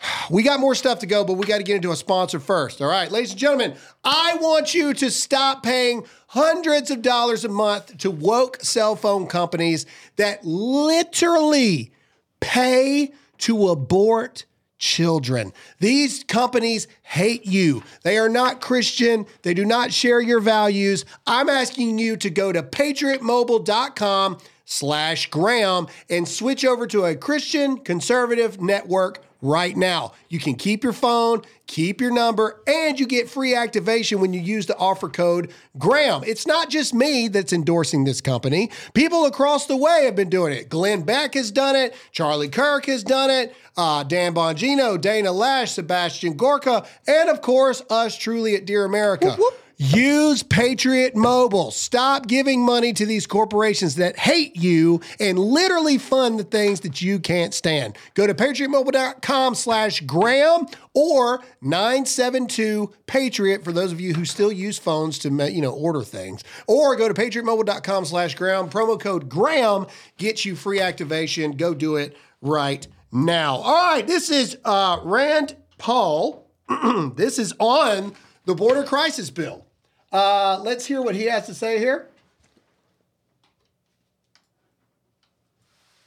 We got more stuff to go, but we got to get into a sponsor first. All right, ladies and gentlemen, I want you to stop paying hundreds of dollars a month to woke cell phone companies that literally pay to abort children. These companies hate you. They are not Christian. They do not share your values. I'm asking you to go to patriotmobile.com slash Graham and switch over to a Christian conservative network right now. You can keep your phone, keep your number, and you get free activation when you use the offer code Graham. It's not just me that's endorsing this company. People across the way have been doing it. Glenn Beck has done it. Charlie Kirk has done it. Uh, Dan Bongino, Dana Loesch, Sebastian Gorka, and of course, us truly at Dear America. Use Patriot Mobile. Stop giving money to these corporations that hate you and literally fund the things that you can't stand. Go to patriotmobile.com slash Graham or 972 Patriot for those of you who still use phones to you know order things. Or go to patriotmobile.com slash Graham. Promo code Graham gets you free activation. Go do it right now. All right, this is uh, Rand Paul. this is on the border crisis bill. Uh, let's hear what he has to say here.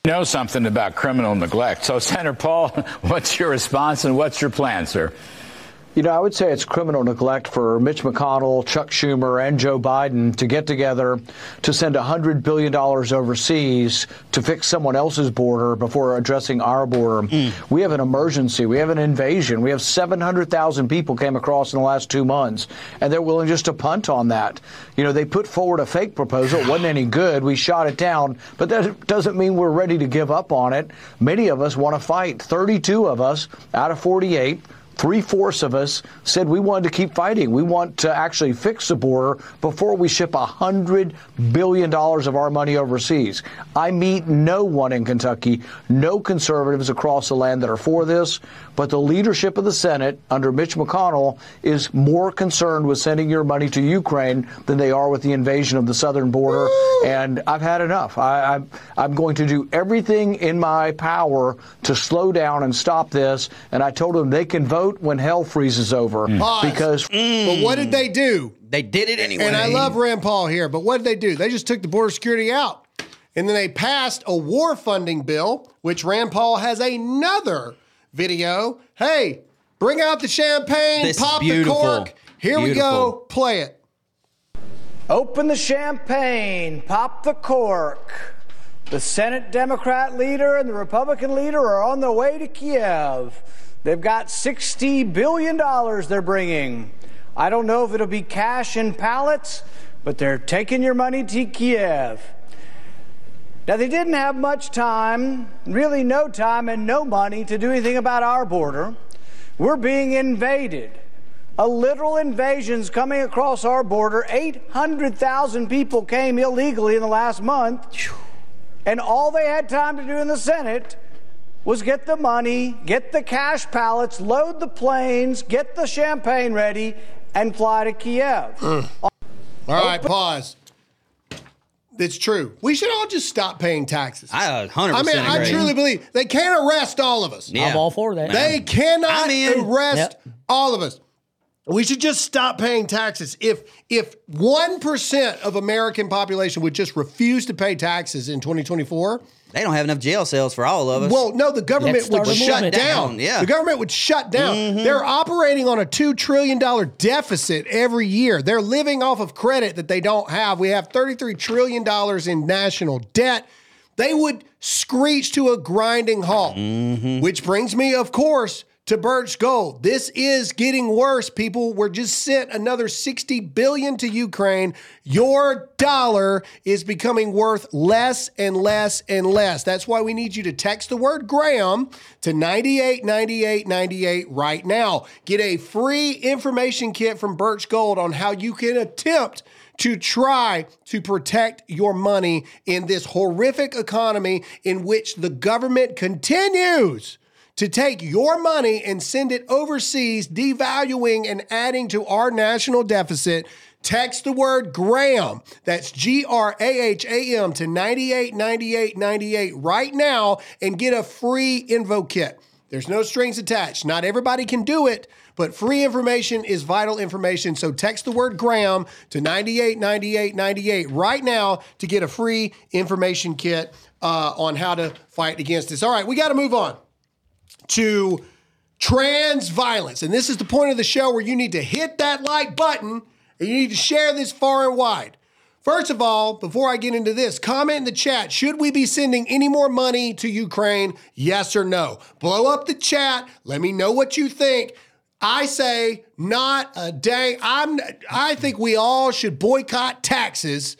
know something about criminal neglect. So, Senator Paul, what's your response and what's your plan, sir? You know, I would say it's criminal neglect for Mitch McConnell, Chuck Schumer, and Joe Biden to get together to send $100 billion overseas to fix someone else's border before addressing our border. Mm. We have an emergency. We have an invasion. We have 700,000 people came across in the last two months, and they're willing just to punt on that. You know, they put forward a fake proposal. It wasn't any good. We shot it down, but that doesn't mean we're ready to give up on it. Many of us want to fight. 32 of us out of 48 Three fourths of us said we wanted to keep fighting. We want to actually fix the border before we ship $100 billion of our money overseas. I meet no one in Kentucky, no conservatives across the land that are for this, but the leadership of the Senate under Mitch McConnell is more concerned with sending your money to Ukraine than they are with the invasion of the southern border. And I've had enough. I, I'm, I'm going to do everything in my power to slow down and stop this. And I told them they can vote when hell freezes over mm. Pause. because. But what did they do? They did it anyway. And I love Rand Paul here, but what did they do? They just took the border security out. And then they passed a war funding bill, which Rand Paul has another video. Hey, bring out the champagne, This is pop the cork. Here we go. Play it. Open the champagne, pop the cork. The Senate Democrat leader and the Republican leader are on their way to Kiev. They've got $60 billion they're bringing. I don't know if it'll be cash in pallets, but they're taking your money to Kiev. Now, they didn't have much time, really no time and no money to do anything about our border. We're being invaded. A literal invasion's coming across our border. 800,000 people came illegally in the last month. And all they had time to do in the Senate was get the money, get the cash pallets, load the planes, get the champagne ready, and fly to Kiev. Mm. All right, pause. It's true. We should all just stop paying taxes. I 100% I mean, I truly believe they can't arrest all of us. Yeah. I'm all for that. They cannot I'm in. arrest Yep. all of us. We should just stop paying taxes. If if one percent of American population would just refuse to pay taxes in 2024, They don't have enough jail cells for all of us. well, no, the government would shut movement. down. Yeah. The government would shut down. Mm-hmm. They're operating on a $2 trillion deficit every year. They're living off of credit that they don't have. We have $33 trillion in national debt. They would screech to a grinding halt. Mm-hmm. Which brings me, of course, to Birch Gold. This is getting worse, people. We're just sent another 60 billion to Ukraine. Your dollar is becoming worth less and less and less. That's why we need you to text the word Graham to 989898 right now. Get a free information kit from Birch Gold on how you can attempt to try to protect your money in this horrific economy in which the government continues to take your money and send it overseas, devaluing and adding to our national deficit. Text the word Graham, that's G R A H A M, to 989898 right now and get a free info kit. There's no strings attached. Not everybody can do it, but free information is vital information. So text the word Graham to 989898 right now to get a free information kit uh, on how to fight against this. All right, we got to move on to trans violence. And this is the point of the show where you need to hit that like button and you need to share this far and wide. First of all, before I get into this, comment in the chat. Should we be sending any more money to Ukraine? Yes or no? Blow up the chat. Let me know what you think. I say not a day. I'm I think we all should boycott taxes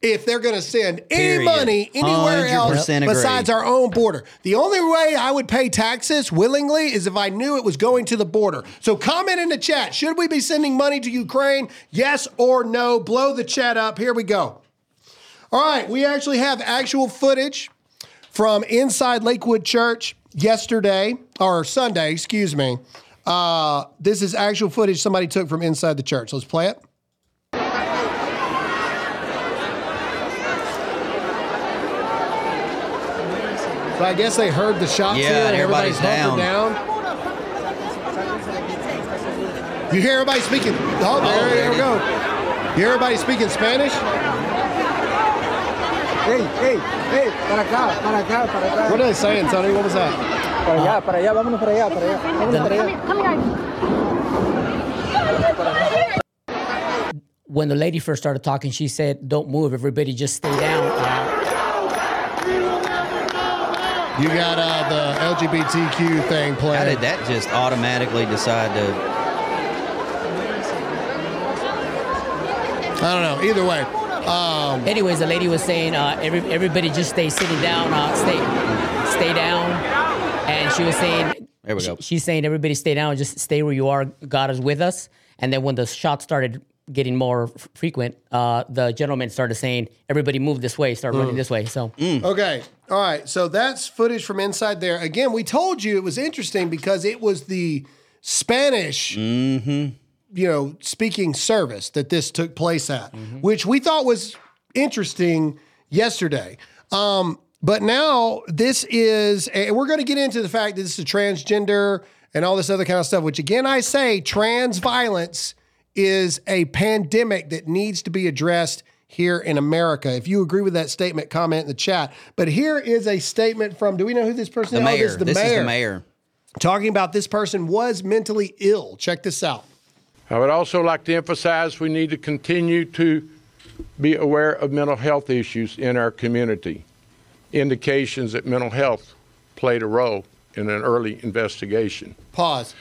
if they're going to send any Period. money anywhere else 100% agree. besides our own border. The only way I would pay taxes willingly is if I knew it was going to the border. So comment in the chat. Should we be sending money to Ukraine? Yes or no? Blow the chat up. Here we go. All right, we actually have actual footage from inside Lakewood Church yesterday or Sunday, excuse me. Uh, this is actual footage somebody took from inside the church. Let's play it. So I guess they heard the shots Yeah, here and and everybody's hunkered down. You hear everybody speaking? Oh, there, there we go. You hear everybody speaking Spanish? Hey, hey, hey, para acá, para acá, para acá. What are they saying, Tony? What was that? Para allá, para allá, vámonos para allá, para allá. Vámonos para allá. When the lady first started talking, she said, "Don't move, everybody, just stay down." Uh, You got uh, the LGBTQ thing playing. How did that just automatically decide to? I don't know. Either way. Um, Anyways, the lady was saying, uh, every, everybody just stay sitting down, uh, stay, stay down. And she was saying, There we go. she- she's saying, everybody stay down, just stay where you are. God is with us. And then when the shots started getting more f- frequent, uh, the gentleman started saying, everybody move this way, start running Mm. this way. So Okay. All right. So that's footage from inside there. Again, we told you it was interesting because it was the Spanish, you know, speaking service that this took place at, which we thought was interesting yesterday. Um, but now this is, and we're going to get into the fact that this is transgender and all this other kind of stuff, which again, I say trans violence is a pandemic that needs to be addressed here in America. If you agree with that statement, comment in the chat. But here is a statement from, do we know who this person The is? Oh, this is the This is mayor. the mayor. Talking about this person was mentally ill. Check this out. I would also like to emphasize we need to continue to be aware of mental health issues in our community. Indications that mental health played a role in an early investigation. Pause.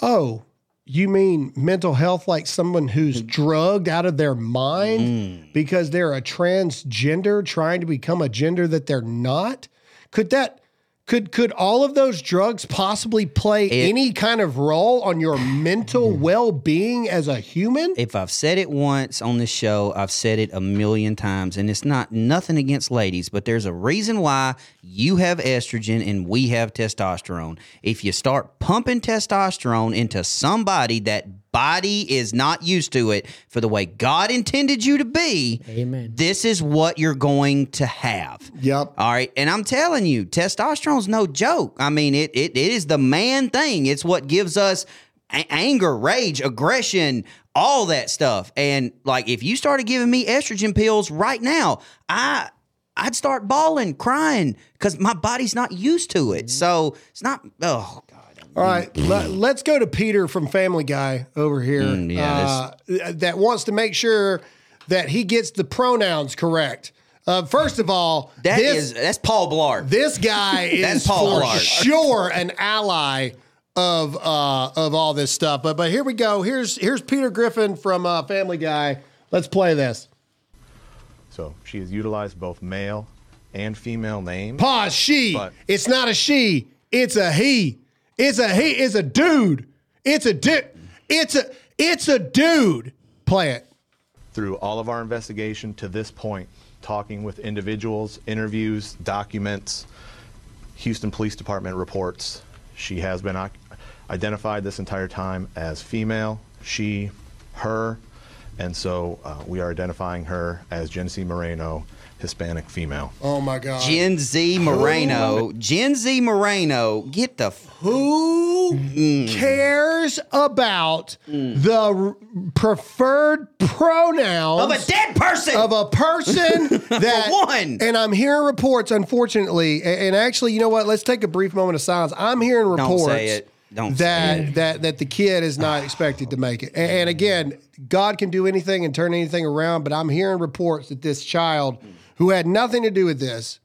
Oh, you mean mental health like someone who's mm. drugged out of their mind mm. because they're a transgender trying to become a gender that they're not? Could that could could all of those drugs possibly play any kind of role on your mental mm. well-being as a human? If I've said it once on this show, I've said it a million times, and it's not nothing against ladies, but there's a reason why you have estrogen and we have testosterone. If you start pumping testosterone into somebody that body is not used to it for the way God intended you to be, Amen. this is what you're going to have. Yep. All right. And I'm telling you, testosterone's no joke. I mean, it it, it is the man thing. It's what gives us a- anger, rage, aggression, all that stuff. And like if you started giving me estrogen pills right now, I I'd start bawling, crying because my body's not used to it. Mm-hmm. So it's not. Oh God. All right, let, us go to Peter from Family Guy over here. Mm, yeah, uh, that wants to make sure that he gets the pronouns correct. Uh, first of all, That this, is- that's Paul Blart. This guy is Paul for Blart. sure an ally of uh, of all this stuff. But but here we go. Here's here's Peter Griffin from uh, Family Guy. Let's play this. So she has utilized both male and female names. Pause. She. But- it's not a she. It's a he. It's a he. It's a dude. It's a dude. It's a it's a dude. Play it. Through all of our investigation to this point, talking with individuals, interviews, documents, Houston Police Department reports, she has been identified this entire time as female, she, her, and so uh, we are identifying her as Genesse Moreno, Hispanic female. Oh my God. Gen Z Moreno. Gen Z Moreno. Get the. F- Who mm. cares about mm. the r- preferred pronouns Of a dead person! of a person that one. And I'm hearing reports, unfortunately, a- and actually, you know what? Let's take a brief moment of silence. I'm hearing reports. Don't reports say it. Don't say that that that the kid is not expected to make it. A- And, again, God can do anything and turn anything around, but I'm hearing reports that this child, mm. Who had nothing to do with this,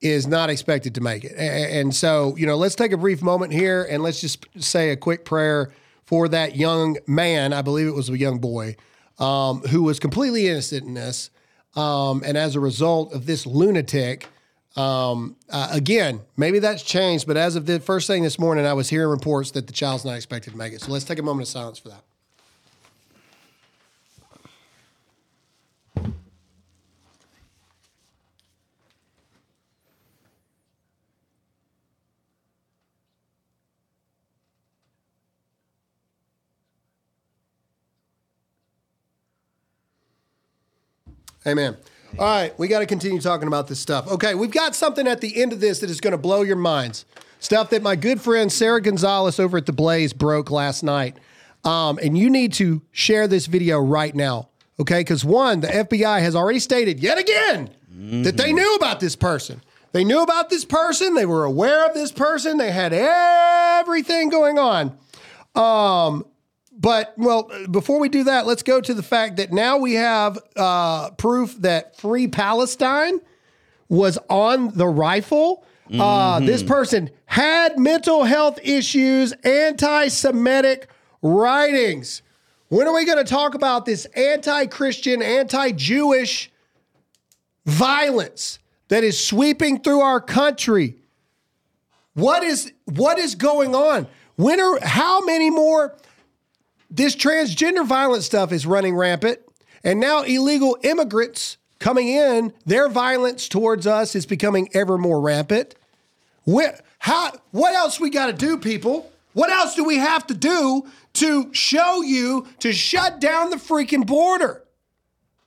is not expected to make it. And so, you know, let's take a brief moment here and let's just say a quick prayer for that young man. I believe it was a young boy um, who was completely innocent in this. Um, and as a result of this lunatic, um, uh, again, maybe that's changed, but as of the first thing this morning, I was hearing reports that the child's not expected to make it. So let's take a moment of silence for that. Amen. All right, we got to continue talking about this stuff. Okay, we've got something at the end of this that is going to blow your minds. Stuff that my good friend Sara Gonzales over at The Blaze broke last night. Um, and you need to share this video right now. Okay, because one, the FBI has already stated yet again that they knew about this person. They knew about this person. They were aware of this person. They had everything going on. Um, but well, before we do that, let's go to the fact that now we have uh, proof that Free Palestine was on the rifle. Uh, Mhm. this person had mental health issues, anti-Semitic writings. When are we going to talk about this anti-Christian, anti-Jewish violence that is sweeping through our country? What is what is going on? When are how many more this transgender violence stuff is running rampant and now illegal immigrants coming in, their violence towards us is becoming ever more rampant. Where, how, what else we got to do, people? What else do we have to do to show you to shut down the freaking border?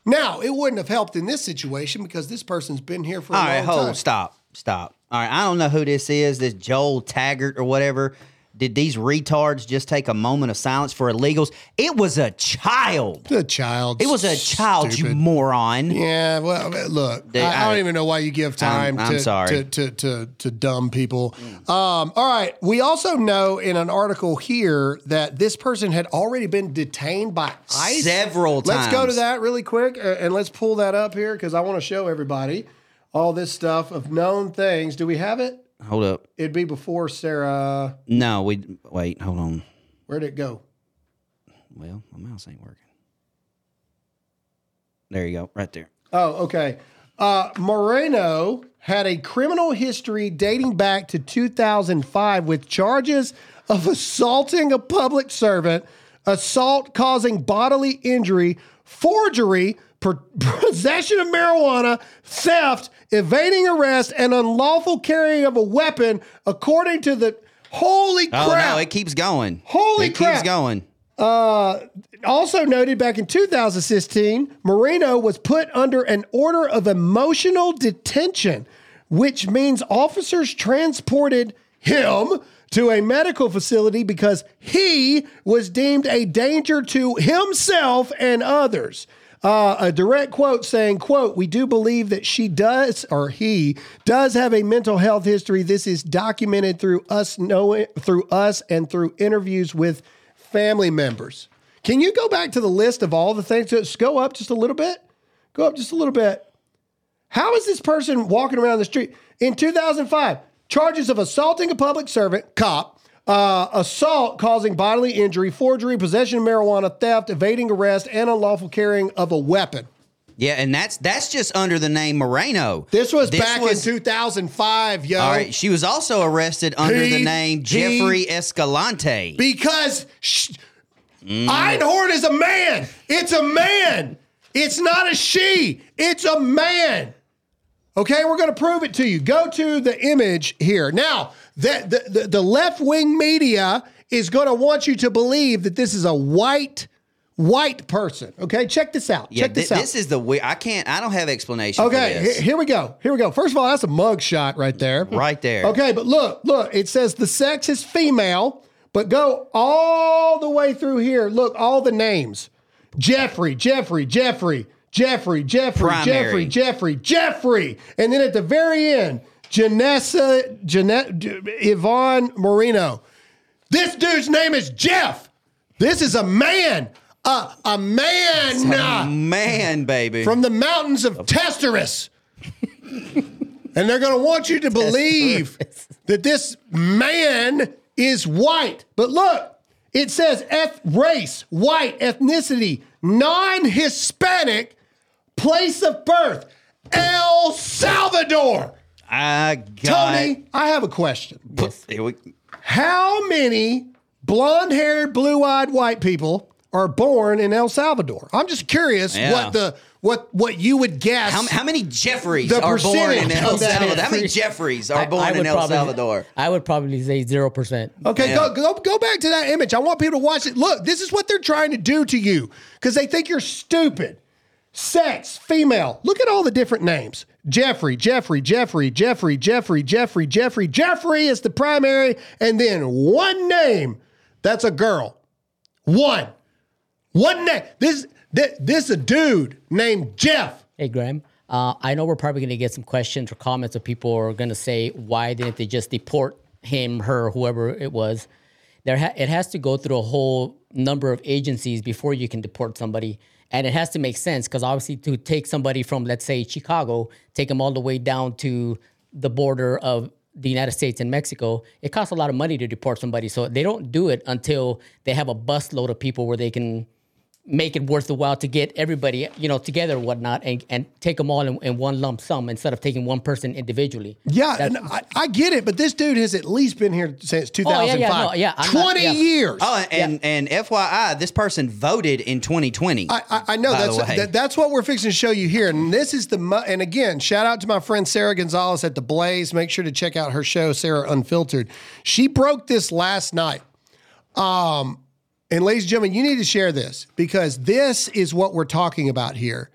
Now, it wouldn't have helped in this situation because this person's been here for a All long right, hold, time. stop, stop. All right, I don't know who this is, this Joel Taggart or whatever. Did these retards just take a moment of silence for illegals? It was a child. A child. It was a child, you moron. Yeah, well, look, They- I, I don't even know why you give time I'm- I'm to, sorry. To, to, to, to dumb people. Um, all right. We also know in an article here that this person had already been detained by ICE Several Let's go to that really quick uh, and let's pull that up here because I want to show everybody all this stuff of known things. Do we have it? Hold up. It'd be before Sarah. No, we wait. Hold on. Where'd it go? Well, my mouse ain't working. There you go, right there. Oh, okay. Uh, Moreno had a criminal history dating back to 2005 with charges of assaulting a public servant, assault causing bodily injury, forgery, possession of marijuana, theft, evading arrest, and unlawful carrying of a weapon, according to the. Holy Oh crap! no, it keeps going. Holy crap. it crap. keeps going. Uh, also noted back in 2016, Moreno was put under an order of emotional detention, which means officers transported him to a medical facility because he was deemed a danger to himself and others. Uh, a direct quote saying, quote, we do believe that she does or he does have a mental health history. This is documented through us knowing through us and through interviews with family members. Can you go back to the list of all the things? Just go up just a little bit. Go up just a little bit. How is this person walking around the street in 2005? Charges of assaulting a public servant, cop, uh, assault causing bodily injury, forgery, possession of marijuana, theft, evading arrest, and unlawful carrying of a weapon. Yeah, and that's that's just under the name Moreno. This was back in 2005, yo. All right, she was also arrested under He- the name Jeffrey Escalante. Because sh- Einhorn is a man. It's a man. It's not a she. It's a man. Okay, we're going to prove it to you. Go to the image here. Now, the, the, the, the left wing media is going to want you to believe that this is a white, white person. Okay, check this out. Yeah, check this thi- out. this is the weird. I can't. I don't have explanation. Okay, for this. he- here we go. Here we go. First of all, that's a mug shot right there. Right there. Okay, but look, look, it says the sex is female, but go all the way through here. Look, all the names. Jeffrey, Jeffrey, Jeffrey, Jeffrey, Jeffrey, Primary. Jeffrey, Jeffrey, Jeffrey. And then at the very end, Janessa, Jeanette, Yvonne Marino. This dude's name is Jeff. This is a man. A, a man. A man, baby. From the mountains of Testeros. and they're going to want you to believe that this man is white. But look, it says eth- race, white, ethnicity, non Hispanic, place of birth, El Salvador. I got. Tony, I have a question. Here we- How many blonde haired, blue eyed white people are born in El Salvador? I'm just curious Yeah. what the what what you would guess. How, how many Jeffreys The are born in percentage El of that Salvador? How many Jeffreys are born I in El probably- Salvador? I would probably say zero percent. Okay, Yeah. go, go go back to that image. I want people to watch it. Look, this is what they're trying to do to you because they think you're stupid. Sex, female. Look at all the different names. Jeffrey, Jeffrey, Jeffrey, Jeffrey, Jeffrey, Jeffrey, Jeffrey. Jeffrey is the primary, and then one name. That's a girl. One. One name. This this, this a dude named Jeff. Hey, Graham. Uh, I know we're probably going to get some questions or comments of people are going to say, why didn't they just deport him, her, whoever it was? There, ha- it has to go through a whole number of agencies before you can deport somebody, and it has to make sense because obviously to take somebody from, let's say, Chicago, take them all the way down to the border of the United States and Mexico, it costs a lot of money to deport somebody. So they don't do it until they have a busload of people where they can make it worth the while to get everybody, you know, together and whatnot, and, and take them all in, in one lump sum instead of taking one person individually. Yeah, and I, I get it, but this dude has at least been here since Oh, yeah, 2005. yeah, no, yeah, I'm not- 20 yeah. years. Oh, and and FYI, this person voted in 2020. I, I, I know that's that, that's what we're fixing to show you here, and this is the mo- and again, shout out to my friend Sara Gonzales at the Blaze. Make sure to check out her show, Sarah Unfiltered. She broke this last night. Um, and ladies and gentlemen, you need to share this because this is what we're talking about here.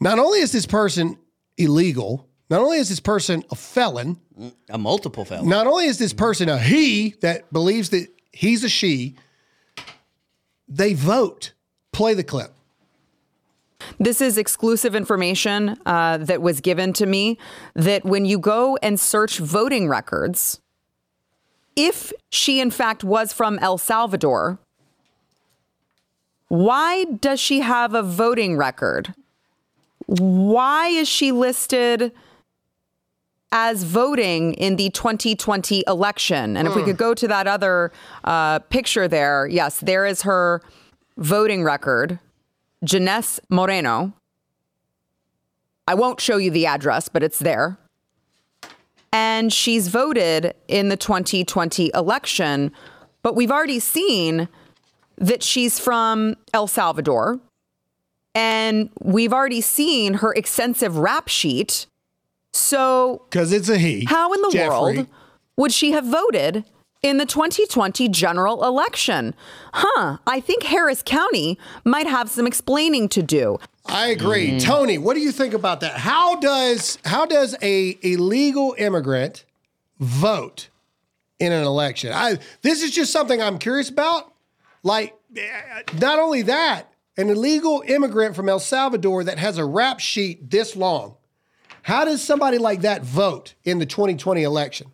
Not only is this person illegal, not only is this person a felon, a multiple felon. not only is this person a he that believes that he's a she, they vote. Play the clip. This is exclusive information uh, that was given to me that when you go and search voting records, if she in fact was from El Salvador, why does she have a voting record? Why is she listed as voting in the 2020 election? And if we Hmm. could go to that other uh, picture there, yes, there is her voting record, Janess Moreno. I won't show you the address, but it's there. And she's voted in the 2020 election, but we've already seen that she's from El Salvador. And we've already seen her extensive rap sheet. So, Because it's a he. how in the Jeffrey. world would she have voted in the 2020 general election. Huh, I think Harris County might have some explaining to do. I agree. Mm. Tony, what do you think about that? How does how does a illegal immigrant vote in an election? I this is just something I'm curious about. Like not only that, an illegal immigrant from El Salvador that has a rap sheet this long. How does somebody like that vote in the 2020 election?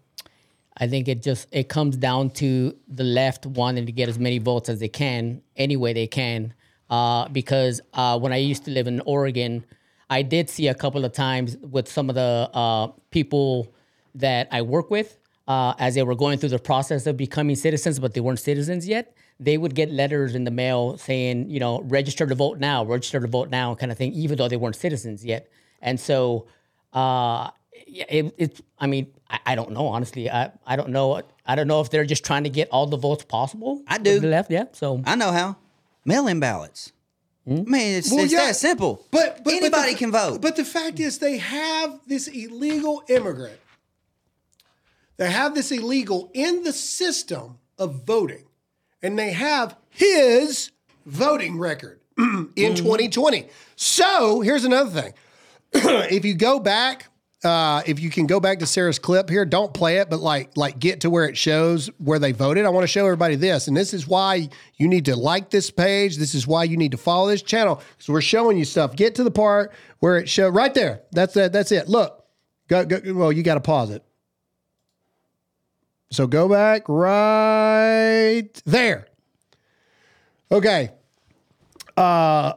I think it just it comes down to the left wanting to get as many votes as they can, any way they can. Uh, because uh, when I used to live in Oregon, I did see a couple of times with some of the uh, people that I work with uh, as they were going through the process of becoming citizens, but they weren't citizens yet. They would get letters in the mail saying, you know, register to vote now, register to vote now, kind of thing, even though they weren't citizens yet. And so, uh, yeah, it, it's. I mean, I, I don't know honestly. I, I don't know. I don't know if they're just trying to get all the votes possible. I do. The left, yeah. So I know how. Mail-in ballots. I mean, it's, Well, it's yeah, that simple. But, but anybody but the, can vote. But the fact is, they have this illegal immigrant. They have this illegal in the system of voting, and they have his voting record in 2020. So here's another thing: if you go back. Uh, if you can go back to Sarah's clip here, don't play it, but like like get to where it shows where they voted. I want to show everybody this, and this is why you need to like this page. This is why you need to follow this channel because we're showing you stuff. Get to the part where it show right there. That's it. That's it. Look, go, go well, you got to pause it. So go back right there. Okay. Uh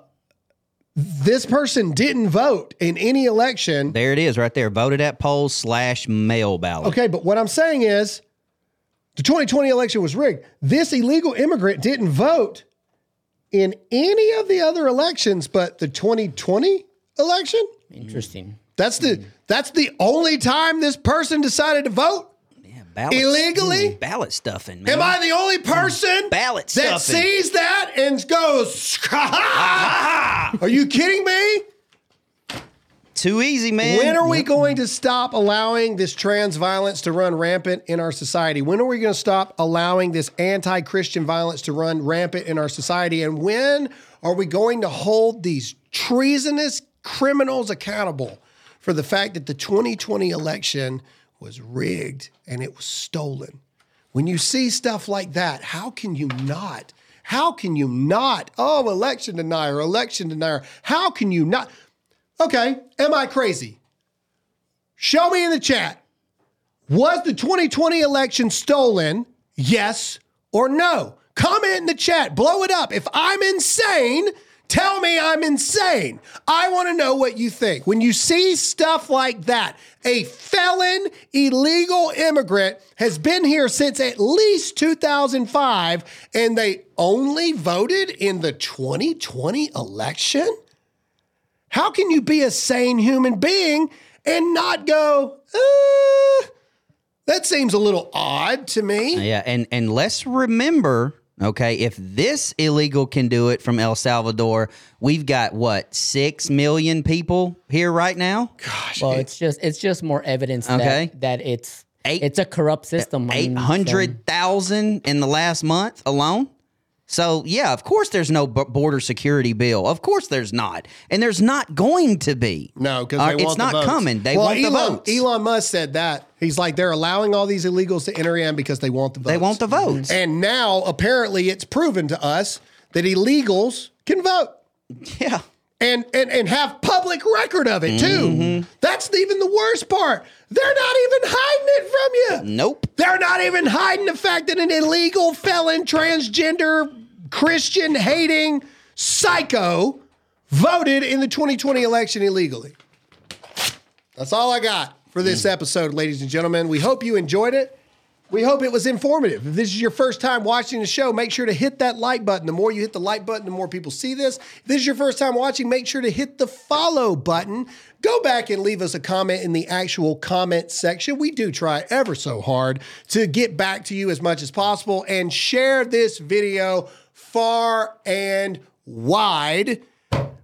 this person didn't vote in any election. There it is, right there. Voted at polls slash mail ballot. Okay, but what I'm saying is the 2020 election was rigged. This illegal immigrant didn't vote in any of the other elections but the 2020 election. Interesting. That's the that's the only time this person decided to vote. Ballot, Illegally? Mm, ballot stuffing. Man. Am I the only person Ballot that stuffing. sees that and goes. Are you kidding me? Too easy, man. When are we going to stop allowing this trans violence to run rampant in our society? When are we going to stop allowing this anti Christian violence to run rampant in our society? And when are we going to hold these treasonous criminals accountable for the fact that the 2020 election was rigged and it was stolen? When you see stuff like that, how can you not? How can you not? Oh, election denier, election denier. How can you not? Okay, am I crazy? Show me in the chat. Was the 2020 election stolen? Yes or no? Comment in the chat. Blow it up. If I'm insane, tell me I'm insane. I want to know what you think. When you see stuff like that, a felon illegal immigrant has been here since at least 2005 and they only voted in the 2020 election? How can you be a sane human being and not go, uh, that seems a little odd to me? Yeah, and and let's remember, okay, if this illegal can do it from El Salvador, we've got what six million people here right now. Gosh, well, it's just it's just more evidence Okay. that, that it's Eight, it's a corrupt system. I Eight mean, hundred thousand in the last month alone. So yeah, of course there's no b- border security bill. Of course there's not, and there's not going to be. No, because Uh, it's not coming. They well, want the Elon, votes. Elon Musk said that. He's like, they're allowing all these illegals to enter in because they want the votes. They want the votes. And now, apparently, it's proven to us that illegals can vote. Yeah. And, and, and have public record of it, too. Mm-hmm. That's even the worst part. They're not even hiding it from you. Nope. They're not even hiding the fact that an illegal felon, transgender, Christian hating psycho voted in the 2020 election illegally. That's all I got for this mm. episode, ladies and gentlemen. We hope you enjoyed it. We hope it was informative. If this is your first time watching the show, make sure to hit that like button. The more you hit the like button, the more people see this. If this is your first time watching, make sure to hit the follow button. Go back and leave us a comment in the actual comment section. We do try ever so hard to get back to you as much as possible and share this video far and wide.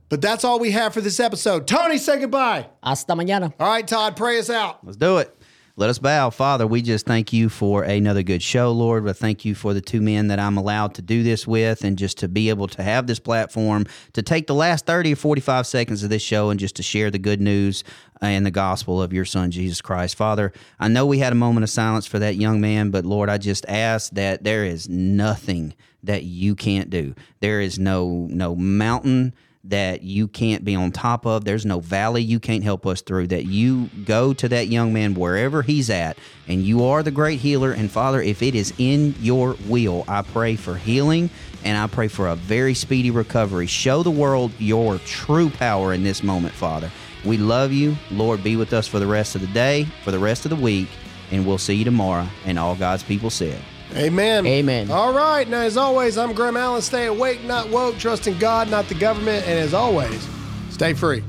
But that's all we have for this episode. Tony, say goodbye. Hasta mañana. All right, Todd, pray us out. Let's do it. Let us bow. Father, we just thank you for another good show, Lord. I thank you for the two men that I'm allowed to do this with and just to be able to have this platform to take the last 30 or 45 seconds of this show and just to share the good news and the gospel of your son, Jesus Christ. Father, I know we had a moment of silence for that young man, but Lord, I just ask that there is nothing that you can't do. There is no no mountain that you can't be on top of. There's no valley you can't help us through. That you go to that young man wherever he's at, and you are the great healer. And Father, if it is in your will, I pray for healing and I pray for a very speedy recovery. Show the world your true power in this moment, Father. We love you. Lord, be with us for the rest of the day, for the rest of the week, and we'll see you tomorrow. And all God's people said. Amen. Amen. All right. Now, as always, I'm Graham Allen. Stay awake, not woke. Trust in God, not the government. And as always, stay free.